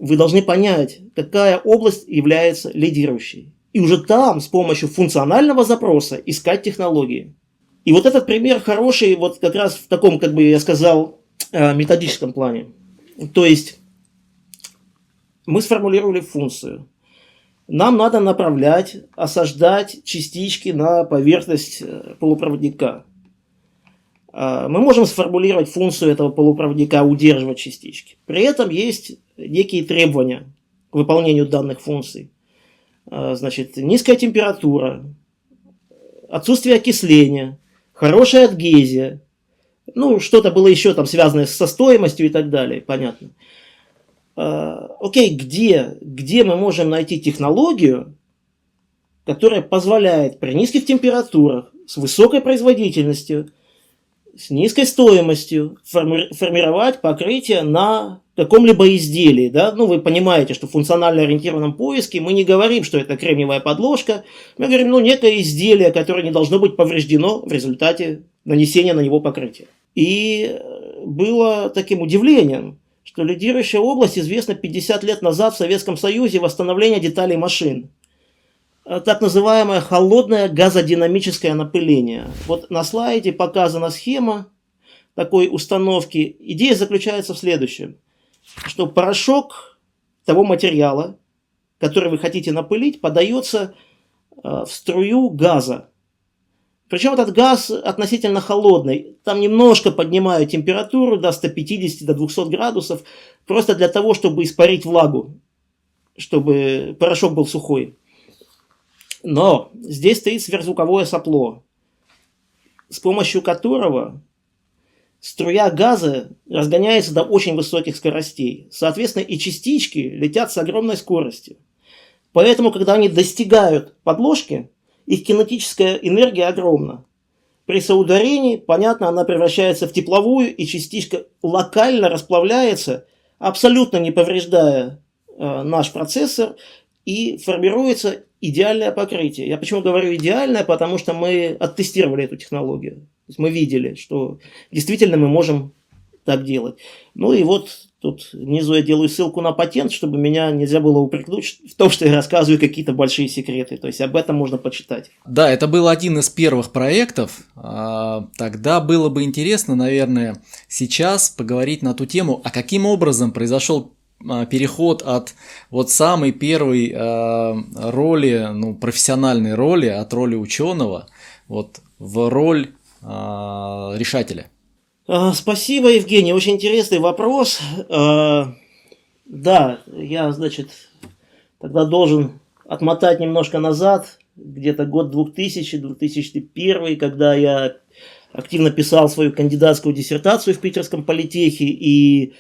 вы должны понять, какая область является лидирующей. И уже там с помощью функционального запроса искать технологии. И вот этот пример хороший вот как раз в таком, как бы я сказал, э, методическом плане. То есть мы сформулировали функцию. Нам надо направлять, осаждать частички на поверхность э, полупроводника. А, мы можем сформулировать функцию этого полупроводника удерживать частички. При этом есть некие требования к выполнению данных функций. Значит, низкая температура, отсутствие окисления, хорошая адгезия, ну, что-то было еще там связанное со стоимостью и так далее, понятно. А, окей, где, где мы можем найти технологию, которая позволяет при низких температурах, с высокой производительностью – с низкой стоимостью форми- формировать покрытие на каком-либо изделии. Да? Ну, вы понимаете, что в функционально ориентированном поиске мы не говорим, что это кремниевая подложка. Мы говорим, ну, некое изделие, которое не должно быть повреждено в результате нанесения на него покрытия. И было таким удивлением, что лидирующая область известна 50 лет назад в Советском Союзе восстановление деталей машин. Э, так называемое холодное газодинамическое напыление. Вот на слайде показана схема такой установки. Идея заключается в следующем, что порошок того материала, который вы хотите напылить, подается э, в струю газа. Причем этот газ относительно холодный. Там немножко поднимают температуру до 150 до 200 градусов, просто для того, чтобы испарить влагу, чтобы порошок был сухой. Но здесь стоит сверхзвуковое сопло, с помощью которого струя газа разгоняется до очень высоких скоростей. Соответственно, и частички летят с огромной скоростью. Поэтому, когда они достигают подложки, их кинетическая энергия огромна. При соударении, понятно, она превращается в тепловую, и частичка локально расплавляется, абсолютно не повреждая э, наш процессор, и формируется идеальное покрытие. Я почему говорю идеальное, потому что мы оттестировали эту технологию. То есть мы видели, что действительно мы можем так делать. Ну и вот тут внизу я делаю ссылку на патент, чтобы меня нельзя было упрекнуть в том, что я рассказываю какие-то большие секреты. То есть об этом можно почитать. Да, это был один из первых проектов. А, тогда было бы интересно, наверное, сейчас поговорить на ту тему, а каким образом произошел а, переход от вот самой первой э, роли, ну, профессиональной роли, от роли ученого, вот в роль решателя. Спасибо, Евгений, очень интересный вопрос. Да, я, значит, тогда должен отмотать немножко назад, где-то год 2000, 2001, когда я активно писал свою кандидатскую диссертацию в Питерском политехе, и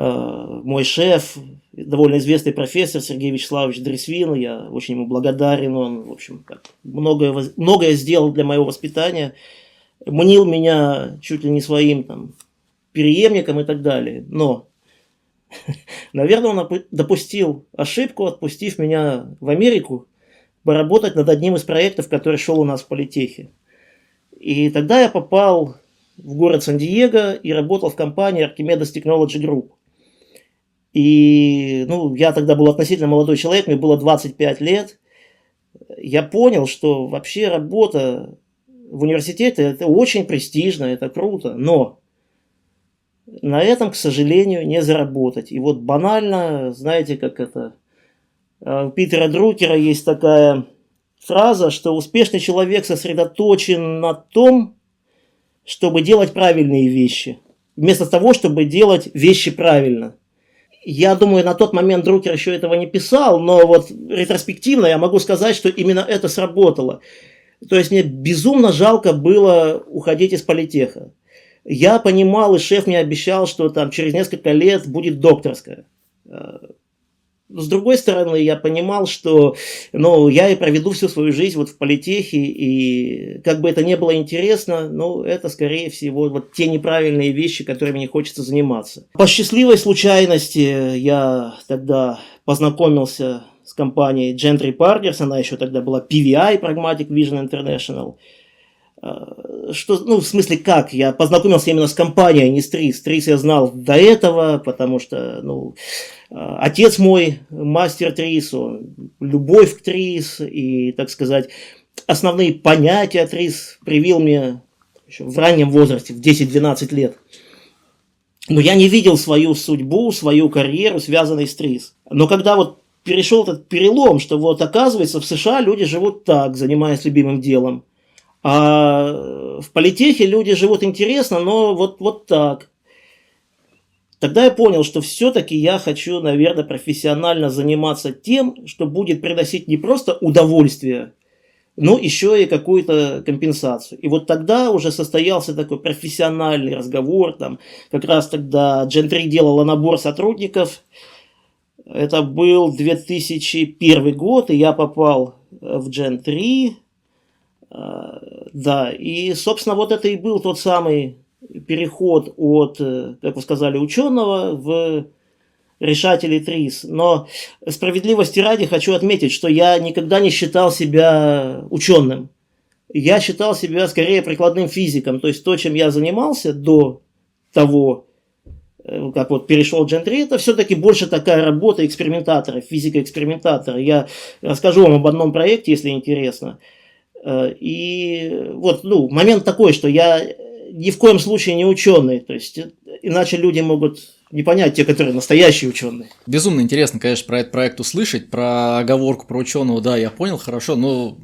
Э, мой шеф, довольно известный профессор Сергей Вячеславович Дресвин, я очень ему благодарен, он, в общем, многое, многое сделал для моего воспитания, мнил меня чуть ли не своим там переемником и так далее, но, наверное, он допустил ошибку, отпустив меня в Америку поработать над одним из проектов, который шел у нас в политехе. И тогда я попал в город Сан-Диего и работал в компании Archimedes Technology Group. И ну, я тогда был относительно молодой человек, мне было 25 лет. Я понял, что вообще работа в университете, это очень престижно, это круто, но на этом, к сожалению, не заработать. И вот банально, знаете, как это, а, у Питера Друкера есть такая фраза, что успешный человек сосредоточен на том, чтобы делать правильные вещи, вместо того, чтобы делать вещи правильно. Я думаю, на тот момент Друкер еще этого не писал, но вот ретроспективно я могу сказать, что именно это сработало. То есть мне безумно жалко было уходить из политеха. Я понимал, и шеф мне обещал, что там через несколько лет будет докторская. С другой стороны, я понимал, что ну, я и проведу всю свою жизнь вот в политехе, и как бы это не было интересно, но это, скорее всего, вот те неправильные вещи, которыми не хочется заниматься. По счастливой случайности я тогда познакомился с компанией Gentry Partners, она еще тогда была PVI, Pragmatic Vision International – Э, что, ну, в смысле, как? Я познакомился именно с компанией, а не с ТРИС. ТРИС я знал до этого, потому что, ну, э, отец мой мастер ТРИС, он, любовь к ТРИС и, так сказать, основные понятия ТРИС привил мне еще в раннем возрасте, в 10-12 лет. Но я не видел свою судьбу, свою карьеру, связанной с ТРИС. Но когда вот перешел этот перелом, что вот оказывается в США люди живут так, занимаясь любимым делом, а в политехе люди живут интересно, но вот, вот так. Тогда я понял, что все-таки я хочу, наверное, профессионально заниматься тем, что будет приносить не просто удовольствие, но еще и какую-то компенсацию. И вот тогда уже состоялся такой профессиональный разговор, там, как раз тогда Gen3 делала набор сотрудников, это был 2001 год, и я попал в Gen 3, а, да, и, собственно, вот это и был тот самый переход от, э, как вы сказали, ученого в решателей ТРИС. Но справедливости ради хочу отметить, что я никогда не считал себя ученым. Я считал себя скорее прикладным физиком. То есть то, чем я занимался до того, э, как вот перешел 3, это все-таки больше такая работа экспериментатора, физика-экспериментатора. Я расскажу вам об одном проекте, если интересно. Э, и вот, ну, момент такой, что я ни в коем случае не ученый, то есть иначе люди могут не понять, те, которые настоящие ученые. Безумно интересно, конечно, про этот проект услышать, про оговорку про ученого, да, я понял, хорошо, но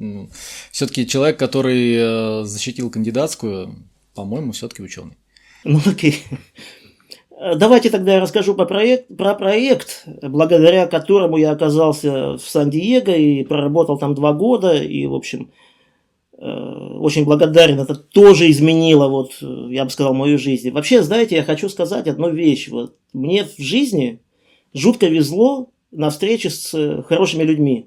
все-таки человек, который э, защитил кандидатскую, по-моему, все-таки ученый. Ну окей. Давайте тогда я расскажу про проект, про проект, благодаря которому я оказался в Сан-Диего и проработал там два года, и, в общем, Э, очень благодарен. Это тоже изменило, вот, я бы сказал, мою жизнь. Вообще, знаете, я хочу сказать одну вещь. Вот, мне в жизни жутко везло на встрече с э, хорошими людьми.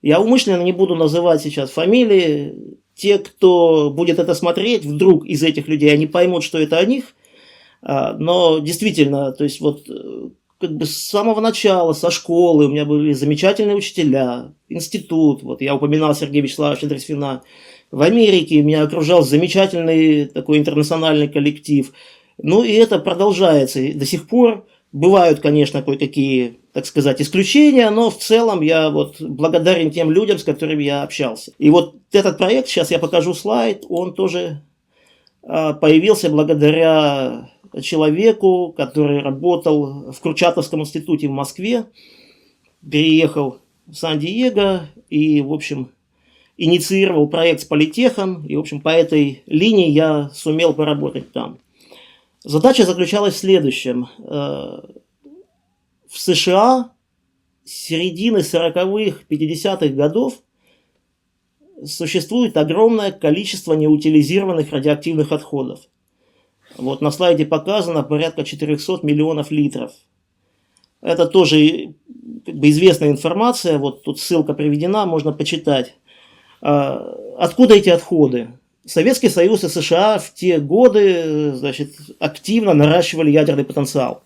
Я умышленно не буду называть сейчас фамилии. Те, кто будет это смотреть, вдруг из этих людей, они поймут, что это о них. А, но действительно, то есть вот э, как бы с самого начала, со школы у меня были замечательные учителя, институт, вот я упоминал Сергея Вячеславовича Дресфина, в Америке меня окружал замечательный такой интернациональный коллектив. Ну и это продолжается и до сих пор. Бывают, конечно, кое-какие, так сказать, исключения, но в целом я вот благодарен тем людям, с которыми я общался. И вот этот проект, сейчас я покажу слайд, он тоже а, появился благодаря человеку, который работал в Курчатовском институте в Москве, переехал в Сан-Диего и, в общем, инициировал проект с политехом, и, в общем, по этой линии я сумел поработать там. Задача заключалась в следующем. Э, в США середины 40-х, 50-х годов существует огромное количество неутилизированных радиоактивных отходов. Вот на слайде показано порядка 400 миллионов литров. Это тоже как бы известная информация, вот тут ссылка приведена, можно почитать. А, откуда эти отходы? Советский Союз и США в те годы значит, активно наращивали ядерный потенциал.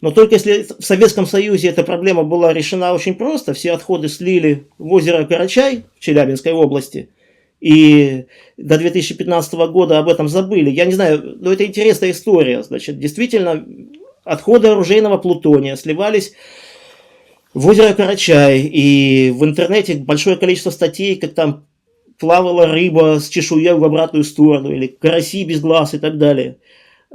Но только если в Советском Союзе эта проблема была решена очень просто, все отходы слили в озеро Карачай в Челябинской области, и до 2015 года об этом забыли. Я не знаю, но это интересная история. Значит, действительно, отходы оружейного плутония сливались в озеро Карачай, и в интернете большое количество статей, как там плавала рыба с чешуей в обратную сторону, или караси без глаз и так далее.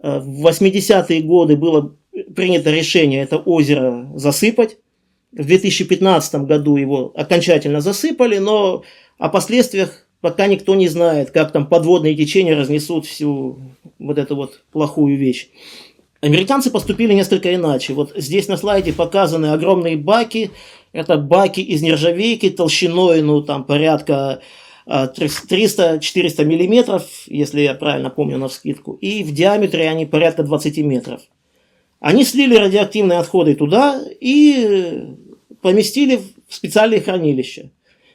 Э, в 80-е годы было принято решение это озеро засыпать. В 2015 году его окончательно засыпали, но о последствиях пока никто не знает, как там подводные течения разнесут всю вот эту вот плохую вещь. Американцы поступили несколько иначе. Вот здесь на слайде показаны огромные баки. Это баки из нержавейки толщиной, ну, там, порядка 300-400 а, миллиметров, если я правильно помню на скидку. И в диаметре они порядка 20 метров. Они слили радиоактивные отходы туда и поместили в специальные хранилища.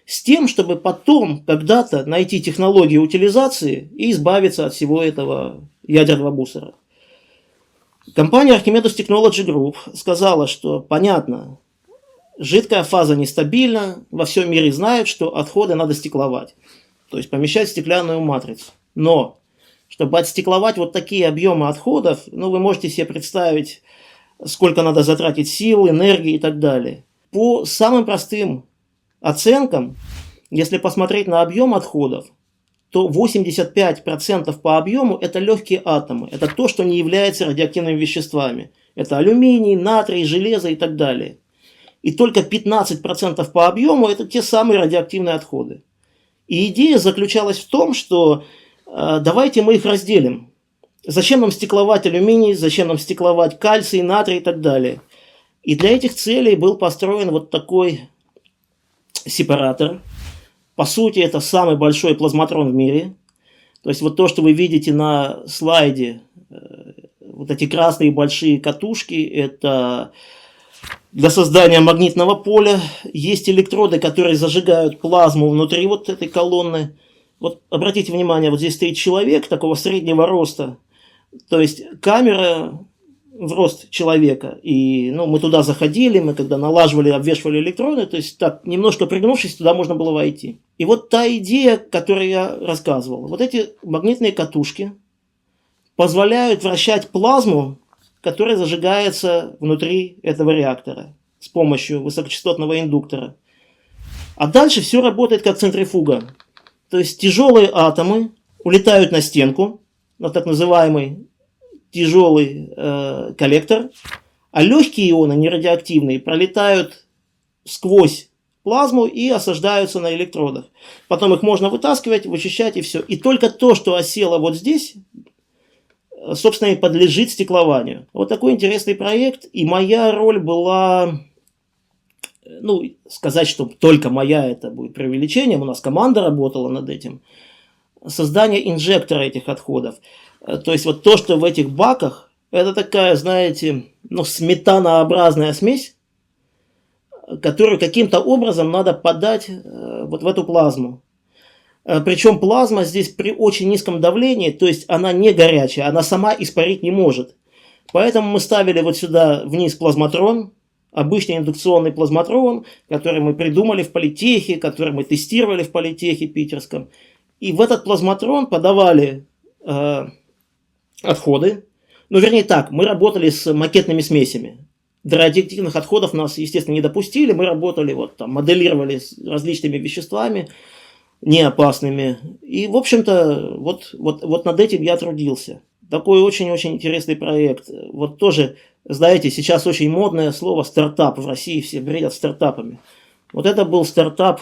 С тем, чтобы потом когда-то найти технологию утилизации и избавиться от всего этого ядерного мусора. Компания Archimedes Technology Group сказала, что понятно, жидкая фаза нестабильна, во всем мире знают, что отходы надо стекловать, то есть помещать в стеклянную матрицу. Но, чтобы отстекловать вот такие объемы отходов, ну вы можете себе представить, сколько надо затратить сил, энергии и так далее. По самым простым оценкам, если посмотреть на объем отходов, то 85% по объему это легкие атомы. Это то, что не является радиоактивными веществами. Это алюминий, натрий, железо и так далее. И только 15% по объему это те самые радиоактивные отходы. И идея заключалась в том, что э, давайте мы их разделим. Зачем нам стекловать алюминий, зачем нам стекловать кальций, натрий и так далее. И для этих целей был построен вот такой сепаратор – по сути, это самый большой плазматрон в мире. То есть вот то, что вы видите на слайде, э, вот эти красные большие катушки, это для создания магнитного поля. Есть электроды, которые зажигают плазму внутри вот этой колонны. Вот обратите внимание, вот здесь стоит человек такого среднего роста. То есть камера в рост человека. И ну, мы туда заходили, мы когда налаживали, обвешивали электроны, то есть так, немножко пригнувшись, туда можно было войти. И вот та идея, которую я рассказывал, вот эти магнитные катушки позволяют вращать плазму, которая зажигается внутри этого реактора с помощью высокочастотного индуктора. А дальше все работает как центрифуга. То есть тяжелые атомы улетают на стенку, на так называемый тяжелый э, коллектор, а легкие ионы, нерадиоактивные, пролетают сквозь плазму и осаждаются на электродах. Потом их можно вытаскивать, вычищать и все. И только то, что осело вот здесь, э, собственно, и подлежит стеклованию. Вот такой интересный проект. И моя роль была, ну, сказать, что только моя, это будет преувеличением. У нас команда работала над этим. Создание инжектора этих отходов. Э, то есть вот то, что в этих баках, это такая, знаете, ну, сметанообразная смесь, которую каким-то образом надо подать э, вот в эту плазму. Э, Причем плазма здесь при очень низком давлении, то есть она не горячая, она сама испарить не может. Поэтому мы ставили вот сюда вниз плазматрон, обычный индукционный плазматрон, который мы придумали в политехе, который мы тестировали в политехе питерском. И в этот плазматрон подавали отходы. Ну, вернее так, мы работали с макетными смесями. До радиоактивных отходов нас, естественно, не допустили. Мы работали, вот там, моделировали с различными веществами неопасными. И, в общем-то, вот, вот, вот над этим я трудился. Такой очень-очень интересный проект. Вот тоже, знаете, сейчас очень модное слово стартап. В России все бредят стартапами. Вот это был стартап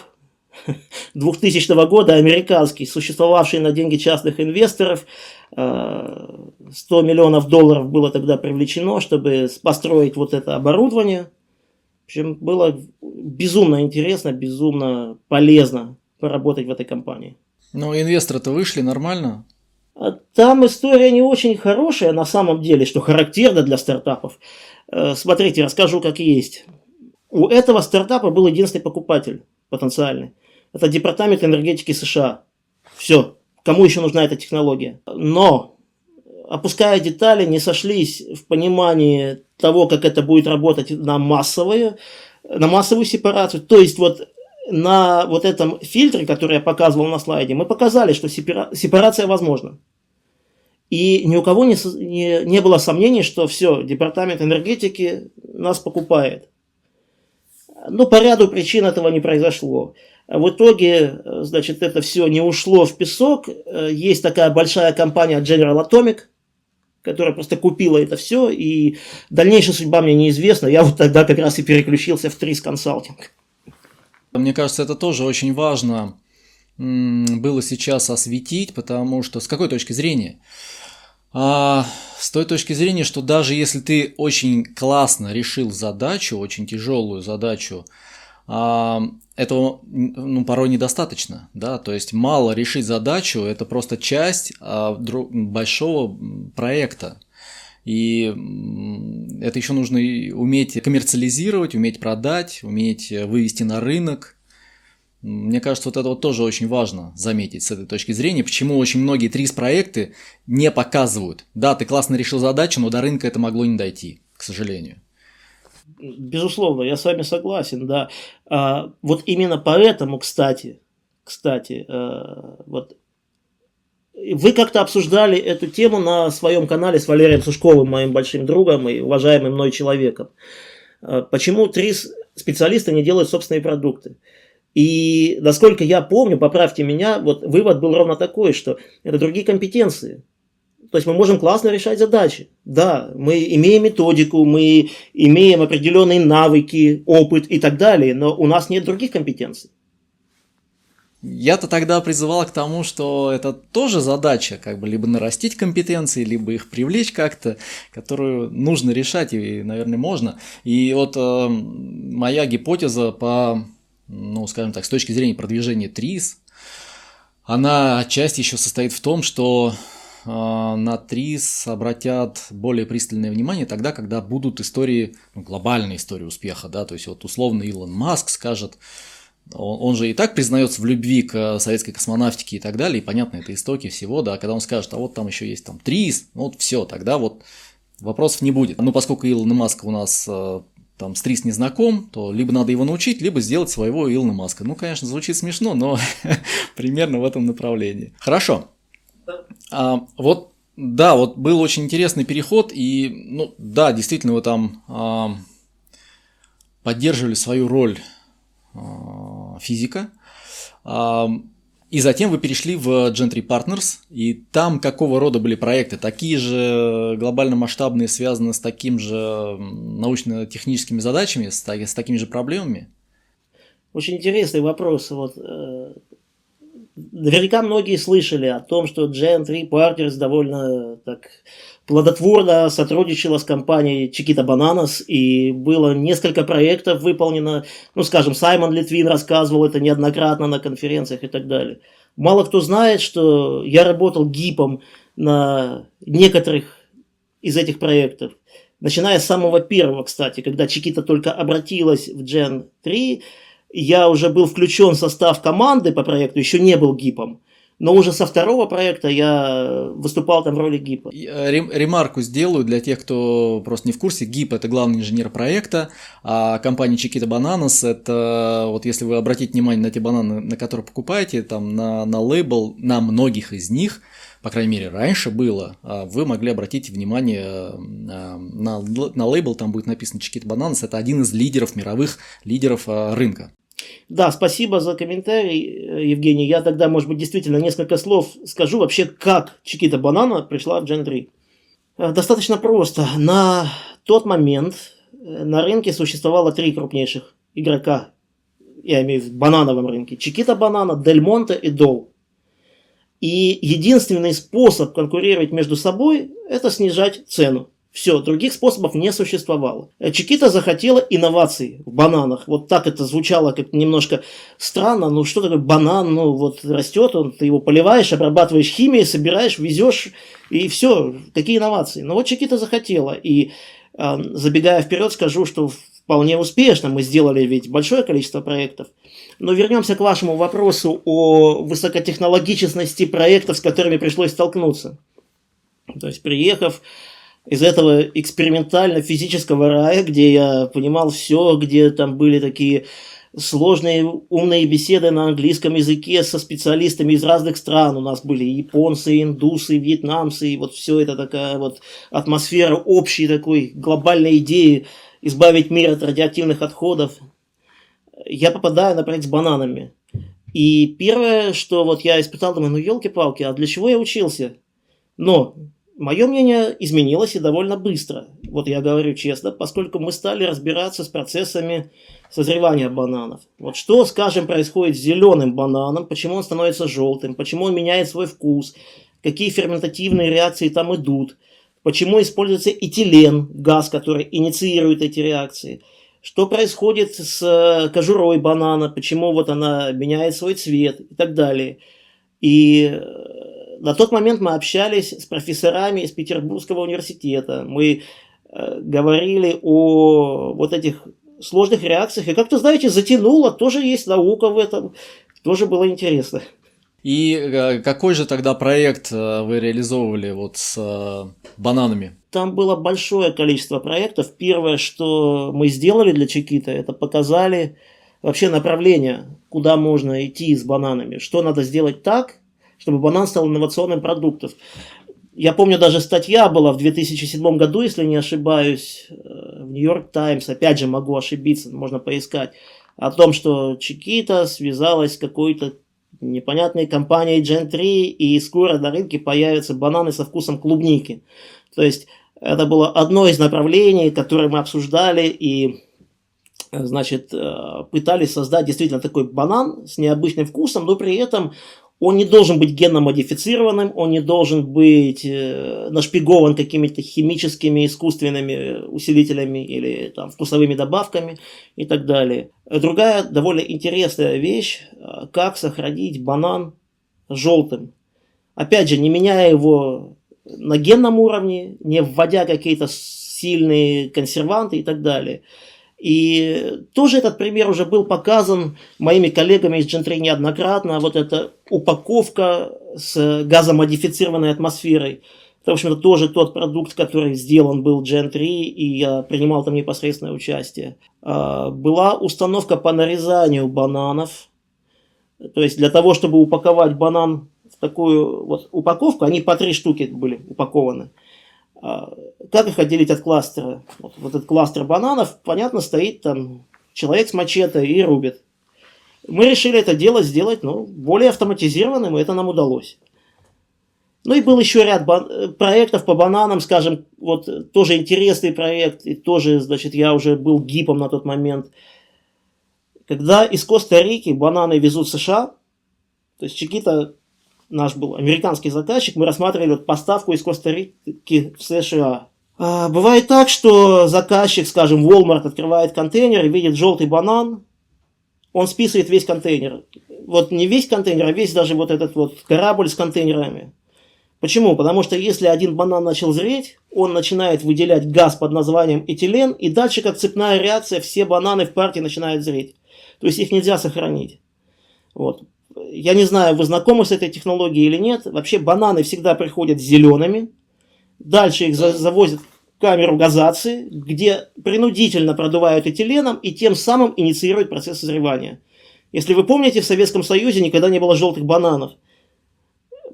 2000 года, американский, существовавший на деньги частных инвесторов. 100 э, миллионов долларов было тогда привлечено, чтобы построить вот это оборудование. В общем, было безумно интересно, безумно полезно поработать в этой компании. Но инвесторы-то вышли нормально? А там история не очень хорошая на самом деле, что характерно для стартапов. Э, смотрите, расскажу как есть. У этого стартапа был единственный покупатель потенциальный. Это Департамент энергетики США. Все. Кому еще нужна эта технология? Но, опуская детали, не сошлись в понимании того, как это будет работать на массовую, на массовую сепарацию. То есть вот на вот этом фильтре, который я показывал на слайде, мы показали, что сепара... сепарация возможна. И ни у кого не, не, не было сомнений, что все, департамент энергетики нас покупает. Но по ряду причин этого не произошло. В итоге, значит, это все не ушло в песок. Есть такая большая компания General Atomic, которая просто купила это все, и дальнейшая судьба мне неизвестна. Я вот тогда как раз и переключился в Трис консалтинг. Мне кажется, это тоже очень важно было сейчас осветить, потому что с какой точки зрения? А, с той точки зрения, что даже если ты очень классно решил задачу, очень тяжелую задачу, а, этого ну, порой недостаточно, да, то есть мало решить задачу, это просто часть а, большого проекта, и это еще нужно уметь коммерциализировать, уметь продать, уметь вывести на рынок, мне кажется, вот это вот тоже очень важно заметить с этой точки зрения, почему очень многие трис-проекты не показывают. Да, ты классно решил задачу, но до рынка это могло не дойти, к сожалению. Безусловно, я с вами согласен, да. А, вот именно поэтому, кстати, кстати, а, вот вы как-то обсуждали эту тему на своем канале с Валерием Сушковым, моим большим другом и уважаемым мной человеком. А, почему трис специалисты не делают собственные продукты? И насколько я помню, поправьте меня, вот вывод был ровно такой, что это другие компетенции. То есть мы можем классно решать задачи. Да, мы имеем методику, мы имеем определенные навыки, опыт и так далее, но у нас нет других компетенций. Я-то тогда призывал к тому, что это тоже задача, как бы либо нарастить компетенции, либо их привлечь как-то, которую нужно решать и, наверное, можно. И вот э, моя гипотеза по ну, скажем так, с точки зрения продвижения ТРИС, она отчасти еще состоит в том, что на ТРИС обратят более пристальное внимание тогда, когда будут истории, ну, глобальные истории успеха, да, то есть вот условно Илон Маск скажет, он, же и так признается в любви к советской космонавтике и так далее, и понятно, это истоки всего, да, когда он скажет, а вот там еще есть там ТРИС, ну вот все, тогда вот вопросов не будет. Ну, поскольку Илон Маск у нас э, там Стрис не знаком, то либо надо его научить, либо сделать своего Илона Маска. Ну, конечно, звучит смешно, но примерно в этом направлении. Хорошо. А, вот, да, вот был очень интересный переход, и, ну, да, действительно, вы там а, поддерживали свою роль а, физика. А, и затем вы перешли в Gentry Partners, и там какого рода были проекты? Такие же глобально масштабные, связанные с таким же научно-техническими задачами, с, с такими же проблемами? Очень интересный вопрос. Вот, э, наверняка многие слышали о том, что Gentry Partners довольно так плодотворно сотрудничала с компанией Chiquita Bananas, и было несколько проектов выполнено, ну, скажем, Саймон Литвин рассказывал это неоднократно на конференциях и так далее. Мало кто знает, что я работал гипом на некоторых из этих проектов. Начиная с самого первого, кстати, когда Чикита только обратилась в Gen 3, я уже был включен в состав команды по проекту, еще не был гипом. Но уже со второго проекта я выступал там в роли ГИПа. Э, ремарку сделаю для тех, кто просто не в курсе. ГИП – это главный инженер проекта, а компания Chiquita Bananas – это, вот если вы обратите внимание на те бананы, на которые покупаете, там на, на лейбл, на многих из них, по крайней мере, раньше было, а вы могли обратить внимание э, на, на лейбл, там будет написано Chiquita Bananas, это один из лидеров, мировых лидеров э, рынка. Да, спасибо за комментарий, Евгений. Я тогда, может быть, действительно несколько слов скажу вообще, как Чикита Банана пришла в Gen 3. Э, достаточно просто. На тот момент э, на рынке существовало три крупнейших игрока. Я имею в виду в банановом рынке. Чикита Банана, Дель Монте и Дол. И единственный способ конкурировать между собой – это снижать цену. Все, других способов не существовало. Э, Чикита захотела инноваций в бананах. Вот так это звучало как немножко странно. Ну что такое банан? Ну вот растет он, ты его поливаешь, обрабатываешь химией, собираешь, везешь и все. Какие инновации? Но вот Чикита захотела. И э, забегая вперед, скажу, что вполне успешно мы сделали ведь большое количество проектов. Но вернемся к вашему вопросу о высокотехнологичности проектов, с которыми пришлось столкнуться. То есть приехав из этого экспериментально-физического рая, где я понимал все, где там были такие сложные умные беседы на английском языке со специалистами из разных стран. У нас были японцы, индусы, вьетнамцы, и вот все это такая вот атмосфера общей такой глобальной идеи избавить мир от радиоактивных отходов. Я попадаю на проект с бананами. И первое, что вот я испытал, думаю, ну елки-палки, а для чего я учился? Но мое мнение изменилось и довольно быстро. Вот я говорю честно, поскольку мы стали разбираться с процессами созревания бананов. Вот что, скажем, происходит с зеленым бананом, почему он становится желтым, почему он меняет свой вкус, какие ферментативные реакции там идут, почему используется этилен, газ, который инициирует эти реакции, что происходит с э, кожурой банана, почему вот она меняет свой цвет и так далее. И э, на тот момент мы общались с профессорами из Петербургского университета. Мы э, говорили о вот этих сложных реакциях. И как-то, знаете, затянуло. Тоже есть наука в этом. Тоже было интересно. И э, какой же тогда проект э, вы реализовывали вот с э, бананами? Там было большое количество проектов. Первое, что мы сделали для Чекита, это показали вообще направление, куда можно идти с бананами. Что надо сделать так, чтобы банан стал инновационным продуктом. Я помню, даже статья была в 2007 году, если не ошибаюсь, э, в Нью-Йорк Таймс, опять же могу ошибиться, можно поискать, о том, что Чикита связалась с какой-то непонятной компанией Gen 3, и скоро на рынке появятся бананы со вкусом клубники. То есть это было одно из направлений, которое мы обсуждали и значит, э, пытались создать действительно такой банан с необычным вкусом, но при этом он не должен быть генно-модифицированным, он не должен быть э, нашпигован какими-то химическими, искусственными усилителями или там, вкусовыми добавками и так далее. Другая довольно интересная вещь, как сохранить банан желтым. Опять же, не меняя его на генном уровне, не вводя какие-то сильные консерванты и так далее. И тоже этот пример уже был показан моими коллегами из Gen неоднократно. Вот эта упаковка с газомодифицированной атмосферой. Это, в общем-то, тоже тот продукт, который сделан был Gen 3, и я принимал там непосредственное участие. А, была установка по нарезанию бананов. То есть для того, чтобы упаковать банан в такую вот упаковку, они по три штуки были упакованы. А, как их отделить от кластера? Вот, вот этот кластер бананов, понятно, стоит там человек с мачете и рубит. Мы решили это дело сделать ну, более автоматизированным, и это нам удалось. Ну и был еще ряд бан- проектов по бананам, скажем, вот тоже интересный проект, и тоже, значит, я уже был гипом на тот момент. Когда из Коста-Рики бананы везут в США, то есть Чикита наш был американский заказчик, мы рассматривали вот поставку из Коста-Рики в США. А, бывает так, что заказчик, скажем, Walmart открывает контейнер видит желтый банан, он списывает весь контейнер. Вот не весь контейнер, а весь даже вот этот вот корабль с контейнерами. Почему? Потому что если один банан начал зреть, он начинает выделять газ под названием этилен, и дальше, как цепная реакция, все бананы в партии начинают зреть. То есть их нельзя сохранить. Вот я не знаю, вы знакомы с этой технологией или нет. Вообще бананы всегда приходят зелеными. Дальше их завозят в камеру газации, где принудительно продувают этиленом и тем самым инициируют процесс созревания. Если вы помните, в Советском Союзе никогда не было желтых бананов.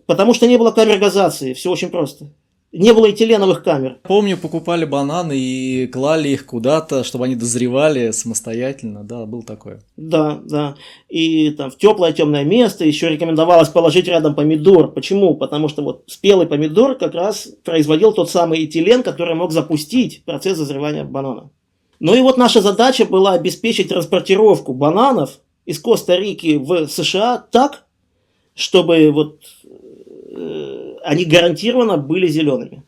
Потому что не было камер газации. Все очень просто не было этиленовых камер. Помню, покупали бананы и клали их куда-то, чтобы они дозревали самостоятельно. Да, был такое. Да, да. И там в теплое темное место еще рекомендовалось положить рядом помидор. Почему? Потому что вот спелый помидор как раз производил тот самый этилен, который мог запустить процесс зазревания банана. Ну и вот наша задача была обеспечить транспортировку бананов из Коста-Рики в США так, чтобы вот они гарантированно были зелеными.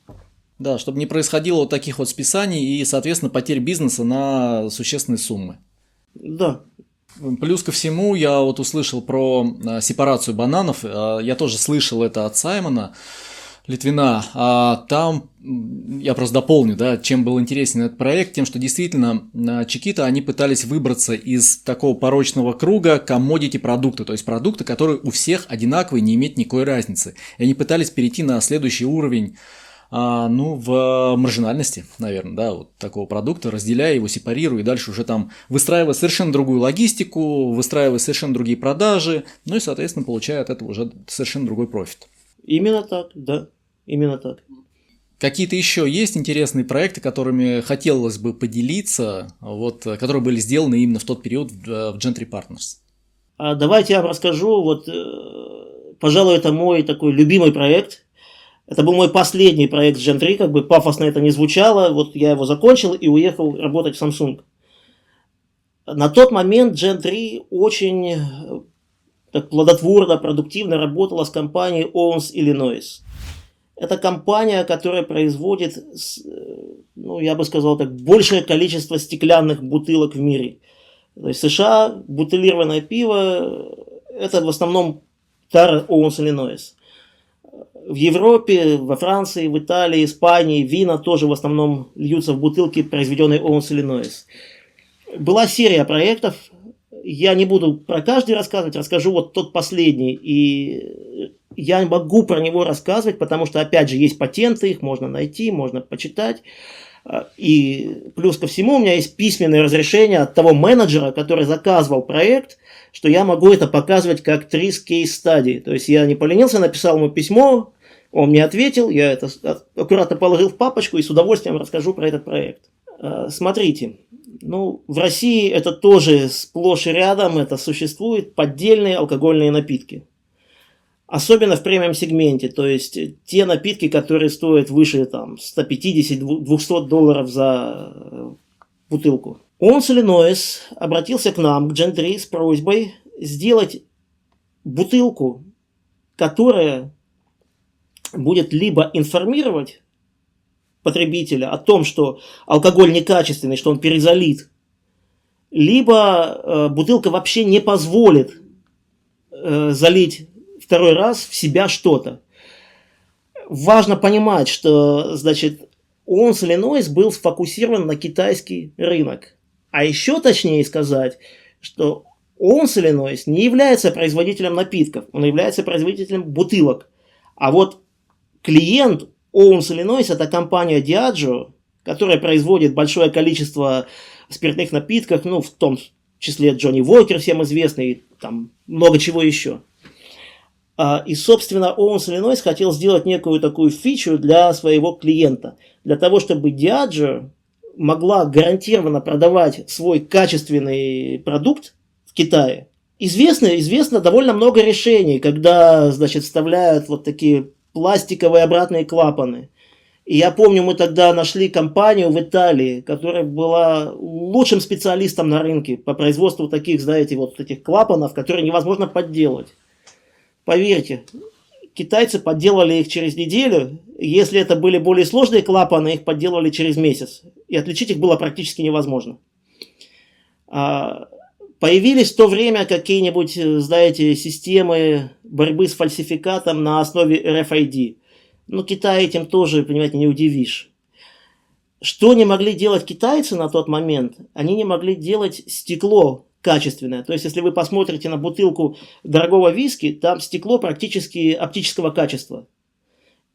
Да, чтобы не происходило вот таких вот списаний и, соответственно, потерь бизнеса на существенные суммы. Да. Плюс ко всему, я вот услышал про а, сепарацию бананов. А, я тоже слышал это от Саймона. Литвина, а там, я просто дополню, да, чем был интересен этот проект, тем, что действительно Чикита, они пытались выбраться из такого порочного круга коммодити продукта, то есть продукты, которые у всех одинаковые, не имеют никакой разницы. И они пытались перейти на следующий уровень а, ну, в маржинальности, наверное, да, вот такого продукта, разделяя его, сепарируя, и дальше уже там выстраивая совершенно другую логистику, выстраивая совершенно другие продажи, ну и, соответственно, получая от этого уже совершенно другой профит. Именно так, да. Именно так. Какие-то еще есть интересные проекты, которыми хотелось бы поделиться, вот, которые были сделаны именно в тот период в Gentry Partners? А давайте я вам расскажу, вот, пожалуй, это мой такой любимый проект. Это был мой последний проект Gen 3, как бы пафосно это не звучало. Вот я его закончил и уехал работать в Samsung. На тот момент Gen 3 очень так плодотворно, продуктивно работала с компанией Owens Illinois. Это компания, которая производит, ну, я бы сказал так, большее количество стеклянных бутылок в мире. То есть США, бутылированное пиво, это в основном Тара Owens Illinois. В Европе, во Франции, в Италии, Испании вина тоже в основном льются в бутылки, произведенные Owens Illinois. Была серия проектов, я не буду про каждый рассказывать, расскажу вот тот последний. И я могу про него рассказывать, потому что, опять же, есть патенты, их можно найти, можно почитать. И плюс ко всему у меня есть письменное разрешение от того менеджера, который заказывал проект, что я могу это показывать как три кейс-стадии. То есть я не поленился, написал ему письмо, он мне ответил, я это аккуратно положил в папочку и с удовольствием расскажу про этот проект. А, смотрите, ну, в России это тоже сплошь и рядом, это существует поддельные алкогольные напитки. Особенно в премиум сегменте, то есть те напитки, которые стоят выше там 150-200 долларов за э, бутылку. Он с Иллинойс обратился к нам, к Gentry, с просьбой сделать бутылку, которая будет либо информировать потребителя о том, что алкоголь некачественный, что он перезалит, либо э, бутылка вообще не позволит э, залить второй раз в себя что-то. Важно понимать, что, значит, он с Иллинойс был сфокусирован на китайский рынок. А еще точнее сказать, что он с Иллинойс не является производителем напитков, он является производителем бутылок. А вот клиент Owens Illinois это компания Diageo, которая производит большое количество спиртных напитков, ну, в том числе Джонни Уокер, всем известный, там много чего еще. А, и, собственно, Owens Illinois хотел сделать некую такую фичу для своего клиента, для того, чтобы Diageo могла гарантированно продавать свой качественный продукт в Китае. Известно, известно довольно много решений, когда, значит, вставляют вот такие пластиковые обратные клапаны. И я помню, мы тогда нашли компанию в Италии, которая была лучшим специалистом на рынке по производству таких, знаете, вот этих клапанов, которые невозможно подделать. Поверьте, китайцы подделали их через неделю. Если это были более сложные клапаны, их подделывали через месяц. И отличить их было практически невозможно. А, Появились в то время какие-нибудь, э, знаете, системы борьбы с фальсификатом на основе RFID. Ну, Китай этим тоже, понимаете, не удивишь. Что не могли делать китайцы на тот момент? Они не могли делать стекло качественное. То есть, если вы посмотрите на бутылку дорогого виски, там стекло практически оптического качества.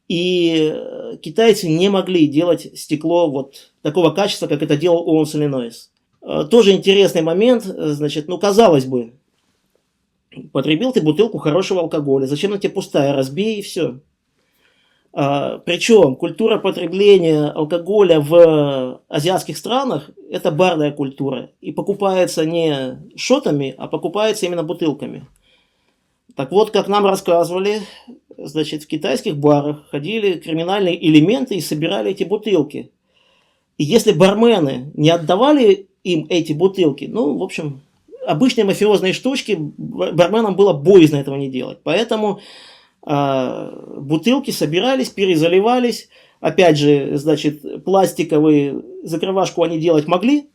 И э, китайцы не могли делать стекло вот такого качества, как это делал Owens Illinois. Э, тоже интересный момент, э, значит, ну, казалось бы, потребил ты бутылку хорошего алкоголя, зачем она тебе пустая, разбей и все. А, причем культура потребления алкоголя в азиатских странах – это барная культура. И покупается не шотами, а покупается именно бутылками. Так вот, как нам рассказывали, значит, в китайских барах ходили криминальные элементы и собирали эти бутылки. И если бармены не отдавали им эти бутылки. Ну, в общем, обычные мафиозные штучки, барменам было боязно этого не делать. Поэтому э, бутылки собирались, перезаливались. Опять же, значит, пластиковые закрывашку они делать могли.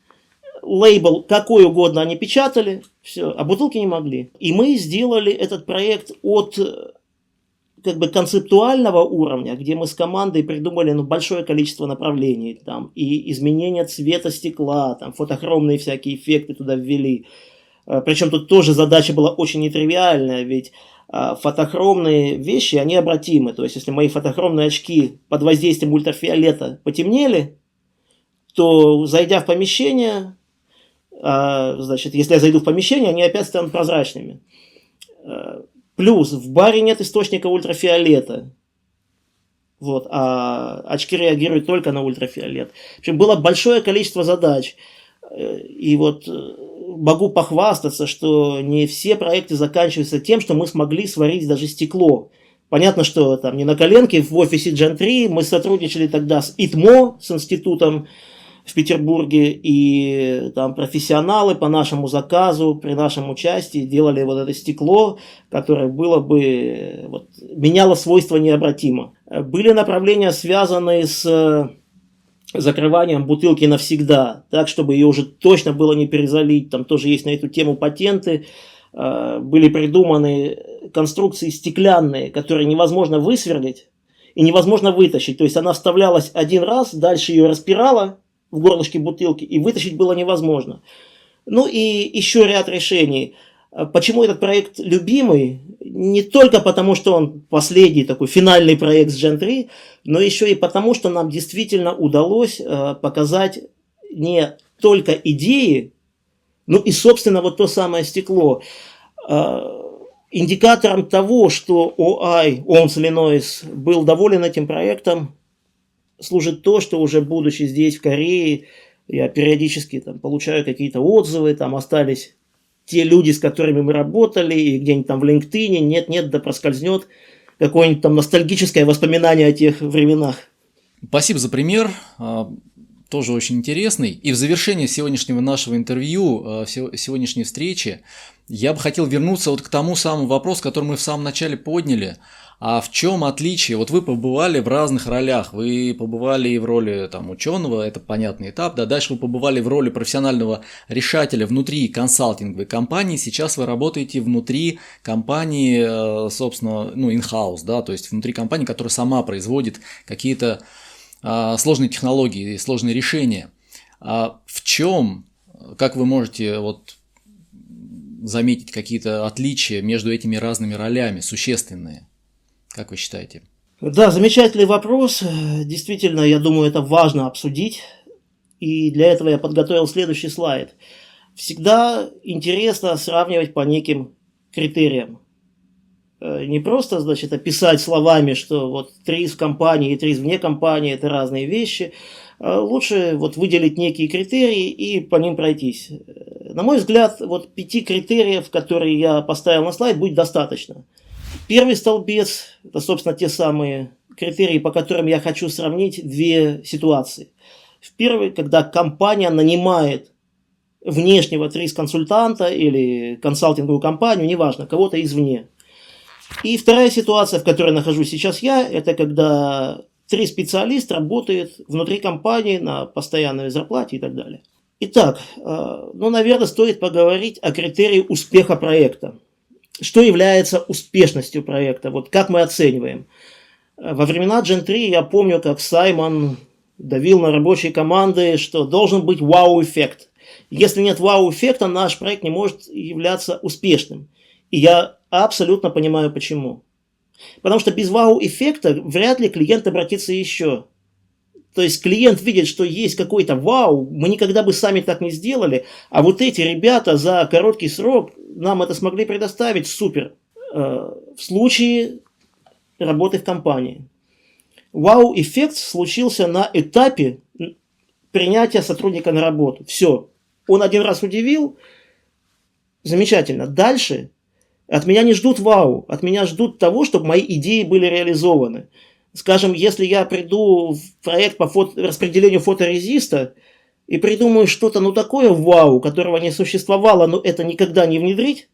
Лейбл какой угодно они печатали, все, а бутылки не могли. И мы сделали этот проект от как бы концептуального уровня, где мы с командой придумали ну, большое количество направлений, там, и изменение цвета стекла, там, фотохромные всякие эффекты туда ввели. А, Причем тут тоже задача была очень нетривиальная, ведь а, фотохромные вещи, они обратимы. То есть, если мои фотохромные очки под воздействием ультрафиолета потемнели, то, зайдя в помещение, а, значит, если я зайду в помещение, они опять станут прозрачными. Плюс в баре нет источника ультрафиолета. Вот, а очки реагируют только на ультрафиолет. В общем, было большое количество задач. И вот э, могу похвастаться, что не все проекты заканчиваются тем, что мы смогли сварить даже стекло. Понятно, что там не на коленке в офисе Gen 3 мы сотрудничали тогда с ИТМО, с институтом в Петербурге, и там профессионалы по нашему заказу, при нашем участии делали вот это стекло, которое было бы, вот, меняло свойства необратимо. Были направления, связанные с закрыванием бутылки навсегда, так, чтобы ее уже точно было не перезалить. Там тоже есть на эту тему патенты. А, были придуманы конструкции стеклянные, которые невозможно высверлить и невозможно вытащить. То есть она вставлялась один раз, дальше ее распирала в горлышке бутылки, и вытащить было невозможно. Ну и еще ряд решений. Почему этот проект любимый? Не только потому, что он последний такой финальный проект с Gen 3, но еще и потому, что нам действительно удалось э, показать не только идеи, ну и, собственно, вот то самое стекло. Э, индикатором того, что OI, OMS Illinois, был доволен этим проектом, служит то, что уже будучи здесь, в Корее, я периодически там, получаю какие-то отзывы, там остались те люди, с которыми мы работали, и где-нибудь там в LinkedIn, нет-нет, да проскользнет какое-нибудь там ностальгическое воспоминание о тех временах. Спасибо за пример, а, тоже очень интересный. И в завершение сегодняшнего нашего интервью, а, сегодняшней встречи, я бы хотел вернуться вот к тому самому вопросу, который мы в самом начале подняли – а в чем отличие? Вот вы побывали в разных ролях. Вы побывали и в роли там, ученого, это понятный этап. Да, дальше вы побывали в роли профессионального решателя внутри консалтинговой компании. Сейчас вы работаете внутри компании, э, собственно, ну, in-house, да, то есть внутри компании, которая сама производит какие-то а, сложные технологии, сложные решения. А в чем, как вы можете вот заметить какие-то отличия между этими разными ролями, существенные? Как вы считаете? Да, замечательный вопрос. Действительно, я думаю, это важно обсудить. И для этого я подготовил следующий слайд. Всегда интересно сравнивать по неким критериям. Э, не просто, значит, описать словами, что вот три в компании и три вне компании – это разные вещи. А лучше вот выделить некие критерии и по ним пройтись. На мой взгляд, вот пяти критериев, которые я поставил на слайд, будет достаточно – Первый столбец – это, собственно, те самые критерии, по которым я хочу сравнить две ситуации. В первый, когда компания нанимает внешнего трис-консультанта или консалтинговую компанию, неважно, кого-то извне. И вторая ситуация, в которой нахожусь сейчас я, это когда три специалист работает внутри компании на постоянной зарплате и так далее. Итак, э, ну, наверное, стоит поговорить о критерии успеха проекта что является успешностью проекта, вот как мы оцениваем. Во времена Gen 3 я помню, как Саймон давил на рабочие команды, что должен быть вау-эффект. Если нет вау-эффекта, наш проект не может являться успешным. И я абсолютно понимаю почему. Потому что без вау-эффекта вряд ли клиент обратится еще. То есть клиент видит, что есть какой-то вау, мы никогда бы сами так не сделали, а вот эти ребята за короткий срок нам это смогли предоставить, супер. Э, в случае работы в компании. Вау-эффект случился на этапе принятия сотрудника на работу. Все. Он один раз удивил, замечательно. Дальше от меня не ждут вау, от меня ждут того, чтобы мои идеи были реализованы. Скажем, если я приду в проект по фото, распределению фоторезиста и придумаю что-то, ну такое вау, которого не существовало, но это никогда не внедрить,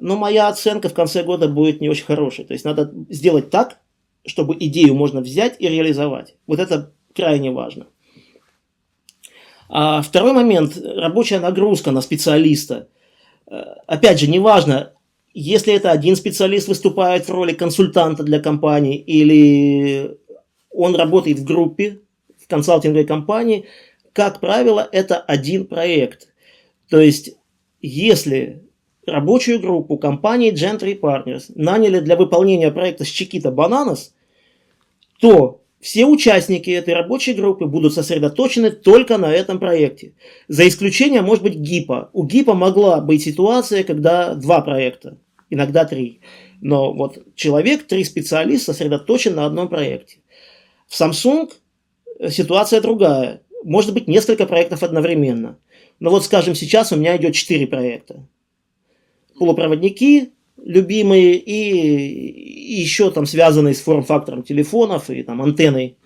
но моя оценка в конце года будет не очень хорошей. То есть надо сделать так, чтобы идею можно взять и реализовать. Вот это крайне важно. А второй момент – рабочая нагрузка на специалиста. Э, опять же, неважно, если это один специалист выступает в роли консультанта для компании или он работает в группе, в консалтинговой компании, как правило, это один проект. То есть, если рабочую группу компании Gentry Partners наняли для выполнения проекта с Chiquita Bananas, то все участники этой рабочей группы будут сосредоточены только на этом проекте. За исключением, может быть, ГИПа. У ГИПа могла быть ситуация, когда два проекта иногда три. Но вот человек, три специалиста сосредоточен на одном проекте. В Samsung ситуация другая. Может быть несколько проектов одновременно. Но вот, скажем, сейчас у меня идет 4 проекта. Полупроводники, любимые, и, и еще там связанные с форм-фактором телефонов и там антенной.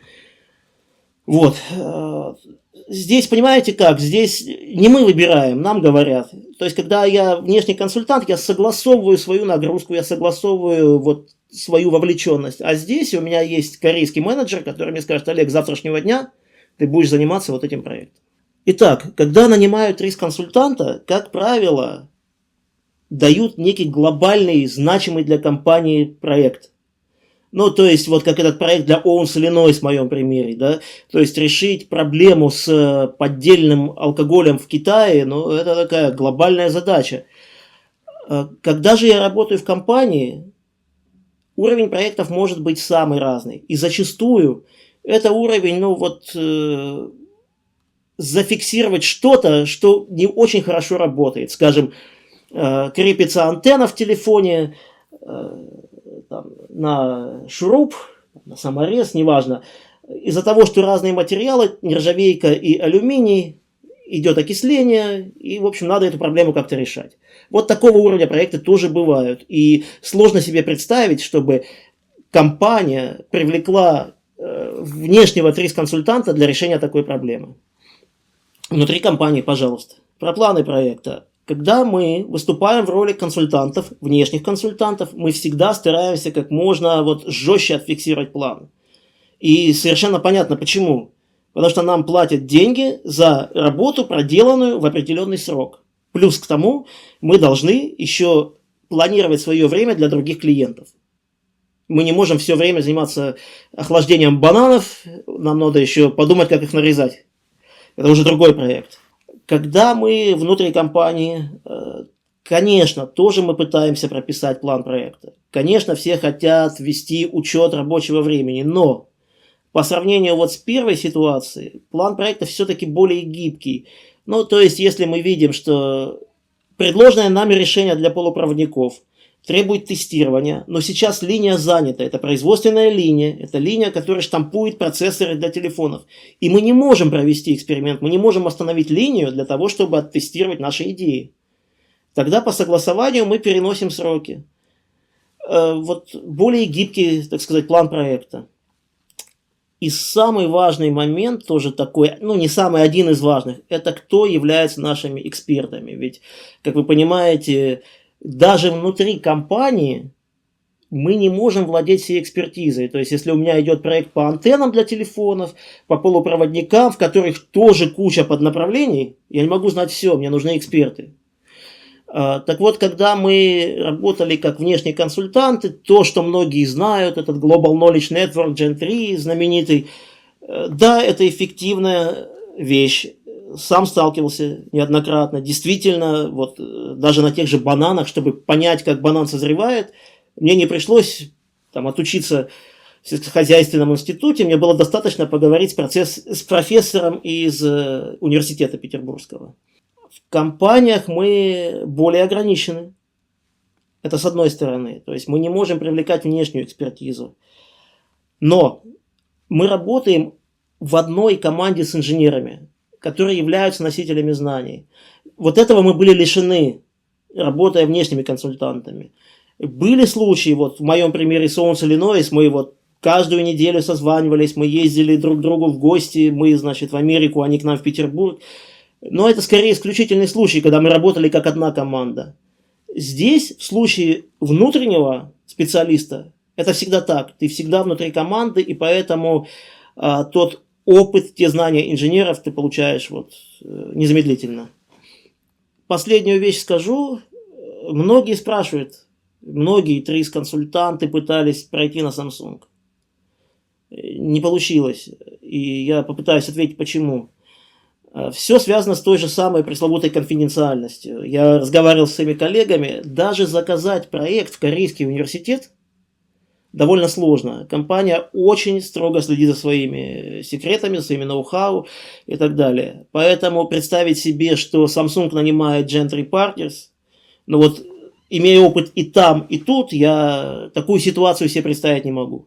Вот. Здесь, понимаете как, здесь не мы выбираем, нам говорят. То есть, когда я внешний консультант, я согласовываю свою нагрузку, я согласовываю вот свою вовлеченность. А здесь у меня есть корейский менеджер, который мне скажет, Олег, завтрашнего дня ты будешь заниматься вот этим проектом. Итак, когда нанимают риск-консультанта, как правило, дают некий глобальный, значимый для компании проект. Ну, то есть, вот как этот проект для Owens Illinois в моем примере, да, то есть решить проблему с э, поддельным алкоголем в Китае, ну, это такая глобальная задача. Э, когда же я работаю в компании, уровень проектов может быть самый разный. И зачастую это уровень, ну, вот, э, зафиксировать что-то, что не очень хорошо работает. Скажем, э, крепится антенна в телефоне, э, там, на шуруп, на саморез, неважно, из-за того, что разные материалы, нержавейка и алюминий, идет окисление, и, в общем, надо эту проблему как-то решать. Вот такого уровня проекты тоже бывают. И сложно себе представить, чтобы компания привлекла внешнего трис-консультанта для решения такой проблемы. Внутри компании, пожалуйста. Про планы проекта. Когда мы выступаем в роли консультантов, внешних консультантов, мы всегда стараемся как можно вот жестче отфиксировать план. И совершенно понятно почему. Потому что нам платят деньги за работу, проделанную в определенный срок. Плюс к тому мы должны еще планировать свое время для других клиентов. Мы не можем все время заниматься охлаждением бананов, нам надо еще подумать, как их нарезать. Это уже другой проект. Когда мы внутри компании, э, конечно, тоже мы пытаемся прописать план проекта. Конечно, все хотят вести учет рабочего времени, но по сравнению вот с первой ситуацией, план проекта все-таки более гибкий. Ну, то есть, если мы видим, что предложенное нами решение для полупроводников – требует тестирования, но сейчас линия занята. Это производственная линия, это линия, которая штампует процессоры для телефонов. И мы не можем провести эксперимент, мы не можем остановить линию для того, чтобы оттестировать наши идеи. Тогда по согласованию мы переносим сроки. Э, вот более гибкий, так сказать, план проекта. И самый важный момент тоже такой, ну не самый один из важных, это кто является нашими экспертами. Ведь, как вы понимаете, даже внутри компании мы не можем владеть всей экспертизой. То есть, если у меня идет проект по антеннам для телефонов, по полупроводникам, в которых тоже куча поднаправлений, я не могу знать все, мне нужны эксперты. А, так вот, когда мы работали как внешние консультанты, то, что многие знают, этот Global Knowledge Network Gen 3 знаменитый, э, да, это эффективная вещь сам сталкивался неоднократно. Действительно, вот э, даже на тех же бананах, чтобы понять, как банан созревает, мне не пришлось там отучиться в сельскохозяйственном институте, мне было достаточно поговорить с, процесс, с профессором из э, университета Петербургского. В компаниях мы более ограничены. Это с одной стороны. То есть мы не можем привлекать внешнюю экспертизу. Но мы работаем в одной команде с инженерами которые являются носителями знаний. Вот этого мы были лишены, работая внешними консультантами. Были случаи, вот в моем примере Солнце Иллинойс, мы вот каждую неделю созванивались, мы ездили друг к другу в гости, мы, значит, в Америку, они к нам в Петербург. Но это скорее исключительный случай, когда мы работали как одна команда. Здесь, в случае внутреннего специалиста, это всегда так. Ты всегда внутри команды, и поэтому а, тот опыт, те знания инженеров ты получаешь вот э, незамедлительно. Последнюю вещь скажу. Многие спрашивают, многие трис-консультанты пытались пройти на Samsung. Не получилось. И я попытаюсь ответить, почему. Э, Все связано с той же самой пресловутой конфиденциальностью. Я разговаривал с своими коллегами. Даже заказать проект в Корейский университет – довольно сложно. Компания очень строго следит за своими секретами, за своими ноу-хау и так далее. Поэтому представить себе, что Samsung нанимает Gentry Partners, ну вот, имея опыт и там, и тут, я такую ситуацию себе представить не могу.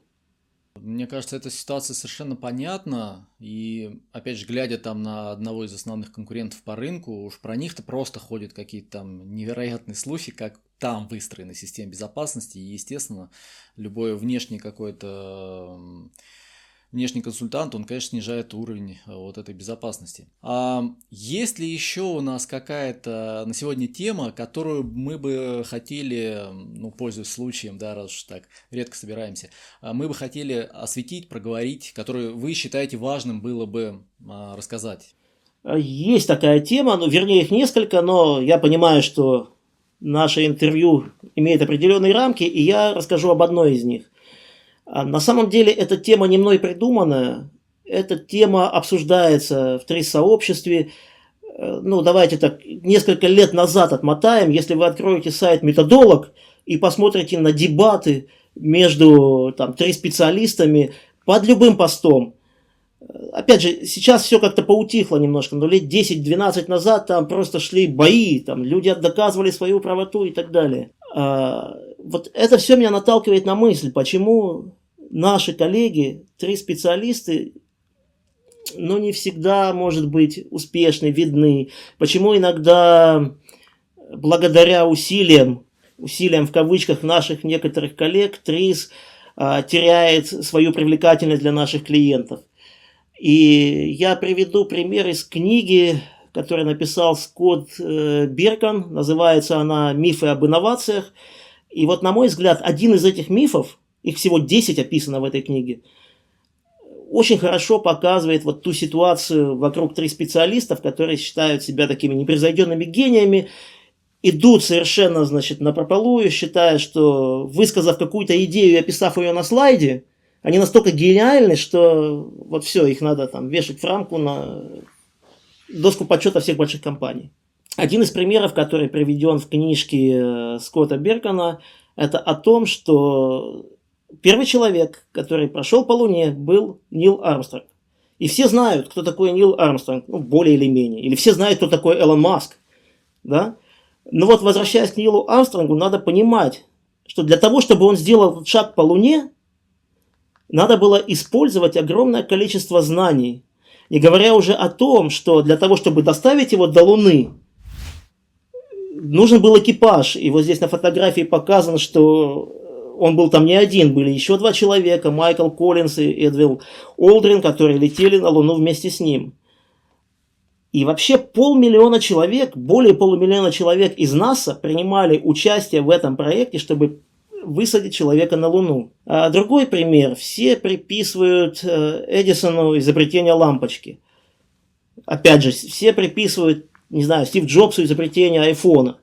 мне кажется, эта ситуация совершенно понятна. И, опять же, глядя там на одного из основных конкурентов по рынку, уж про них-то просто ходят какие-то там невероятные слухи, как там выстроена система безопасности. И, естественно, любое внешнее какое-то внешний консультант, он, конечно, снижает уровень э, вот этой безопасности. А есть ли еще у нас какая-то на сегодня тема, которую мы бы хотели, ну, пользуясь случаем, да, раз уж так редко собираемся, а мы бы хотели осветить, проговорить, которую вы считаете важным было бы а, рассказать? Есть такая тема, ну, вернее, их несколько, но я понимаю, что наше интервью имеет определенные рамки, и я расскажу об одной из них. А на самом деле эта тема не мной придуманная, эта тема обсуждается в три-сообществе. Э, ну, давайте так, несколько лет назад отмотаем. Если вы откроете сайт «Методолог» и посмотрите на дебаты между там, три специалистами под любым постом, Опять же, сейчас все как-то поутихло немножко, но лет 10-12 назад там просто шли бои, там люди доказывали свою правоту и так далее. А, вот это все меня наталкивает на мысль, почему наши коллеги, три специалисты, ну, не всегда, может быть, успешны, видны. Почему иногда, благодаря усилиям, усилиям в кавычках наших некоторых коллег, ТРИС а, теряет свою привлекательность для наших клиентов. И я приведу пример из книги, которую написал Скотт э, Беркан, называется она «Мифы об инновациях». И вот, на мой взгляд, один из этих мифов, их всего 10 описано в этой книге, очень хорошо показывает вот ту ситуацию вокруг трех специалистов, которые считают себя такими непревзойденными гениями, идут совершенно, значит, на прополую, считая, что высказав какую-то идею и описав ее на слайде, они настолько гениальны, что вот все, их надо там вешать в рамку на доску почета всех больших компаний. Один из примеров, который приведен в книжке э, Скотта Беркона, это о том, что первый человек, который прошел по Луне, был Нил Армстронг. И все знают, кто такой Нил Армстронг, ну, более или менее. Или все знают, кто такой Элон Маск. Да? Но вот возвращаясь к Нилу Армстронгу, надо понимать, что для того, чтобы он сделал шаг по Луне, надо было использовать огромное количество знаний. Не говоря уже о том, что для того, чтобы доставить его до Луны, нужен был экипаж. И вот здесь на фотографии показано, что он был там не один, были еще два человека, Майкл Коллинс и Эдвилл Олдрин, которые летели на Луну вместе с ним. И вообще полмиллиона человек, более полумиллиона человек из НАСА принимали участие в этом проекте, чтобы высадить человека на Луну. А другой пример. Все приписывают э, Эдисону изобретение лампочки. Опять же, все приписывают не знаю, Стив Джобсу изобретение айфона.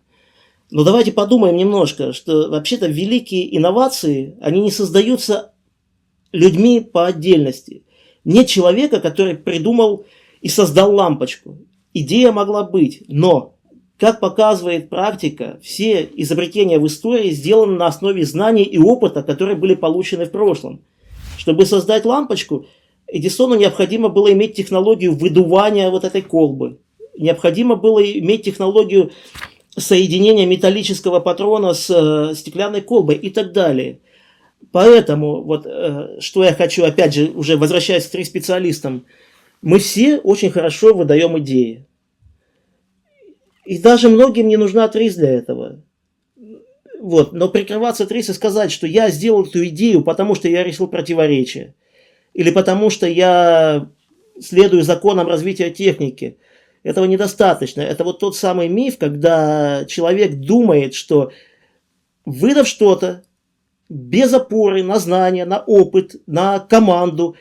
Но давайте подумаем немножко, что вообще-то великие инновации, они не создаются людьми по отдельности. Нет человека, который придумал и создал лампочку. Идея могла быть, но, как показывает практика, все изобретения в истории сделаны на основе знаний и опыта, которые были получены в прошлом. Чтобы создать лампочку, Эдисону необходимо было иметь технологию выдувания вот этой колбы необходимо было иметь технологию соединения металлического патрона с э, стеклянной колбой и так далее. Поэтому, вот э, что я хочу, опять же, уже возвращаясь к три специалистам, мы все очень хорошо выдаем идеи. И даже многим не нужна ТРИС для этого. Вот. Но прикрываться ТРИС и сказать, что я сделал эту идею, потому что я решил противоречие, или потому что я следую законам развития техники – этого недостаточно. Это вот тот самый миф, когда человек думает, что выдав что-то без опоры на знания, на опыт, на команду,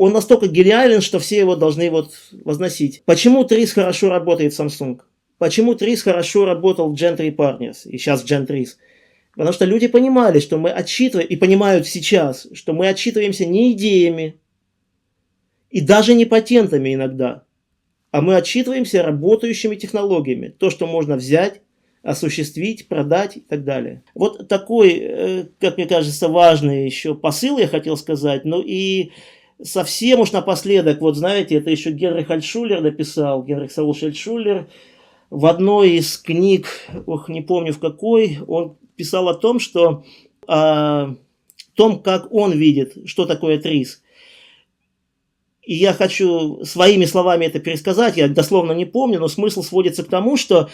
он настолько гениален, что все его должны вот возносить. Почему Трис хорошо работает в Samsung? Почему Трис хорошо работал в Gentry Partners и сейчас в Gentris? Потому что люди понимали, что мы отчитываем, и понимают сейчас, что мы отчитываемся не идеями, и даже не патентами иногда, а мы отчитываемся работающими технологиями. То, что можно взять, осуществить, продать и так далее. Вот такой, э, как мне кажется, важный еще посыл я хотел сказать. Ну и совсем уж напоследок, вот знаете, это еще Генрих Альтшулер написал, Генрих Саулович Альтшулер, в одной из книг, ох, не помню в какой, он писал о том, что а, том, как он видит, что такое ТРИС. И я хочу своими словами это пересказать, я дословно не помню, но смысл сводится к тому, что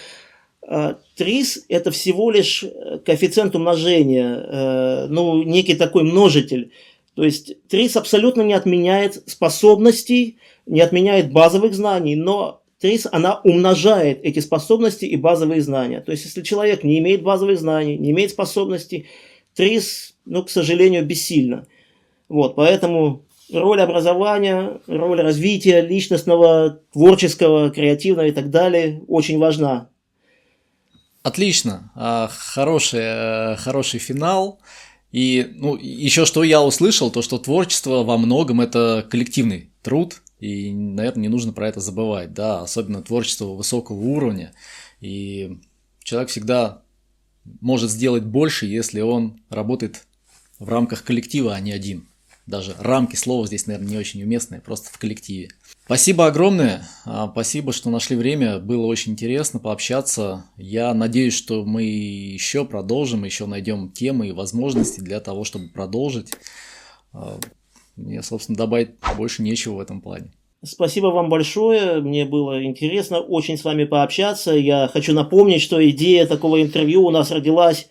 э, ТРИС это всего лишь коэффициент умножения, э, ну, некий такой множитель. То есть ТРИС абсолютно не отменяет способностей, не отменяет базовых знаний, но ТРИС, она умножает эти способности и базовые знания. То есть, если человек не имеет базовых знаний, не имеет способностей, ТРИС, ну, к сожалению, бессильно. Вот, поэтому роль образования, роль развития личностного, творческого, креативного и так далее очень важна. Отлично, а, хороший, э, хороший финал. И ну, еще что я услышал, то что творчество во многом это коллективный труд, и, наверное, не нужно про это забывать, да, особенно творчество высокого уровня. И человек всегда может сделать больше, если он работает в рамках коллектива, а не один. Даже рамки слова здесь, наверное, не очень уместные, просто в коллективе. Спасибо огромное, а, спасибо, что нашли время, было очень интересно пообщаться. Я надеюсь, что мы еще продолжим, еще найдем темы и возможности для того, чтобы продолжить. А, мне, собственно, добавить больше нечего в этом плане. Спасибо вам большое, мне было интересно очень с вами пообщаться. Я хочу напомнить, что идея такого интервью у нас родилась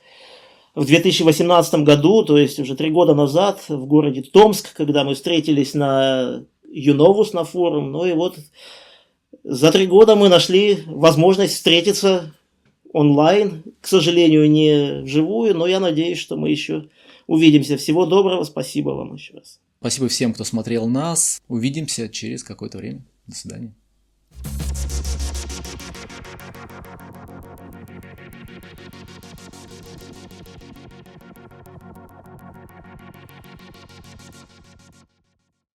в 2018 году, то есть уже три года назад в городе Томск, когда мы встретились на Юновус на форум. Ну и вот за три года мы нашли возможность встретиться онлайн, к сожалению, не вживую, но я надеюсь, что мы еще увидимся. Всего доброго, спасибо вам еще раз. Спасибо всем, кто смотрел нас. Увидимся через какое-то время. До свидания.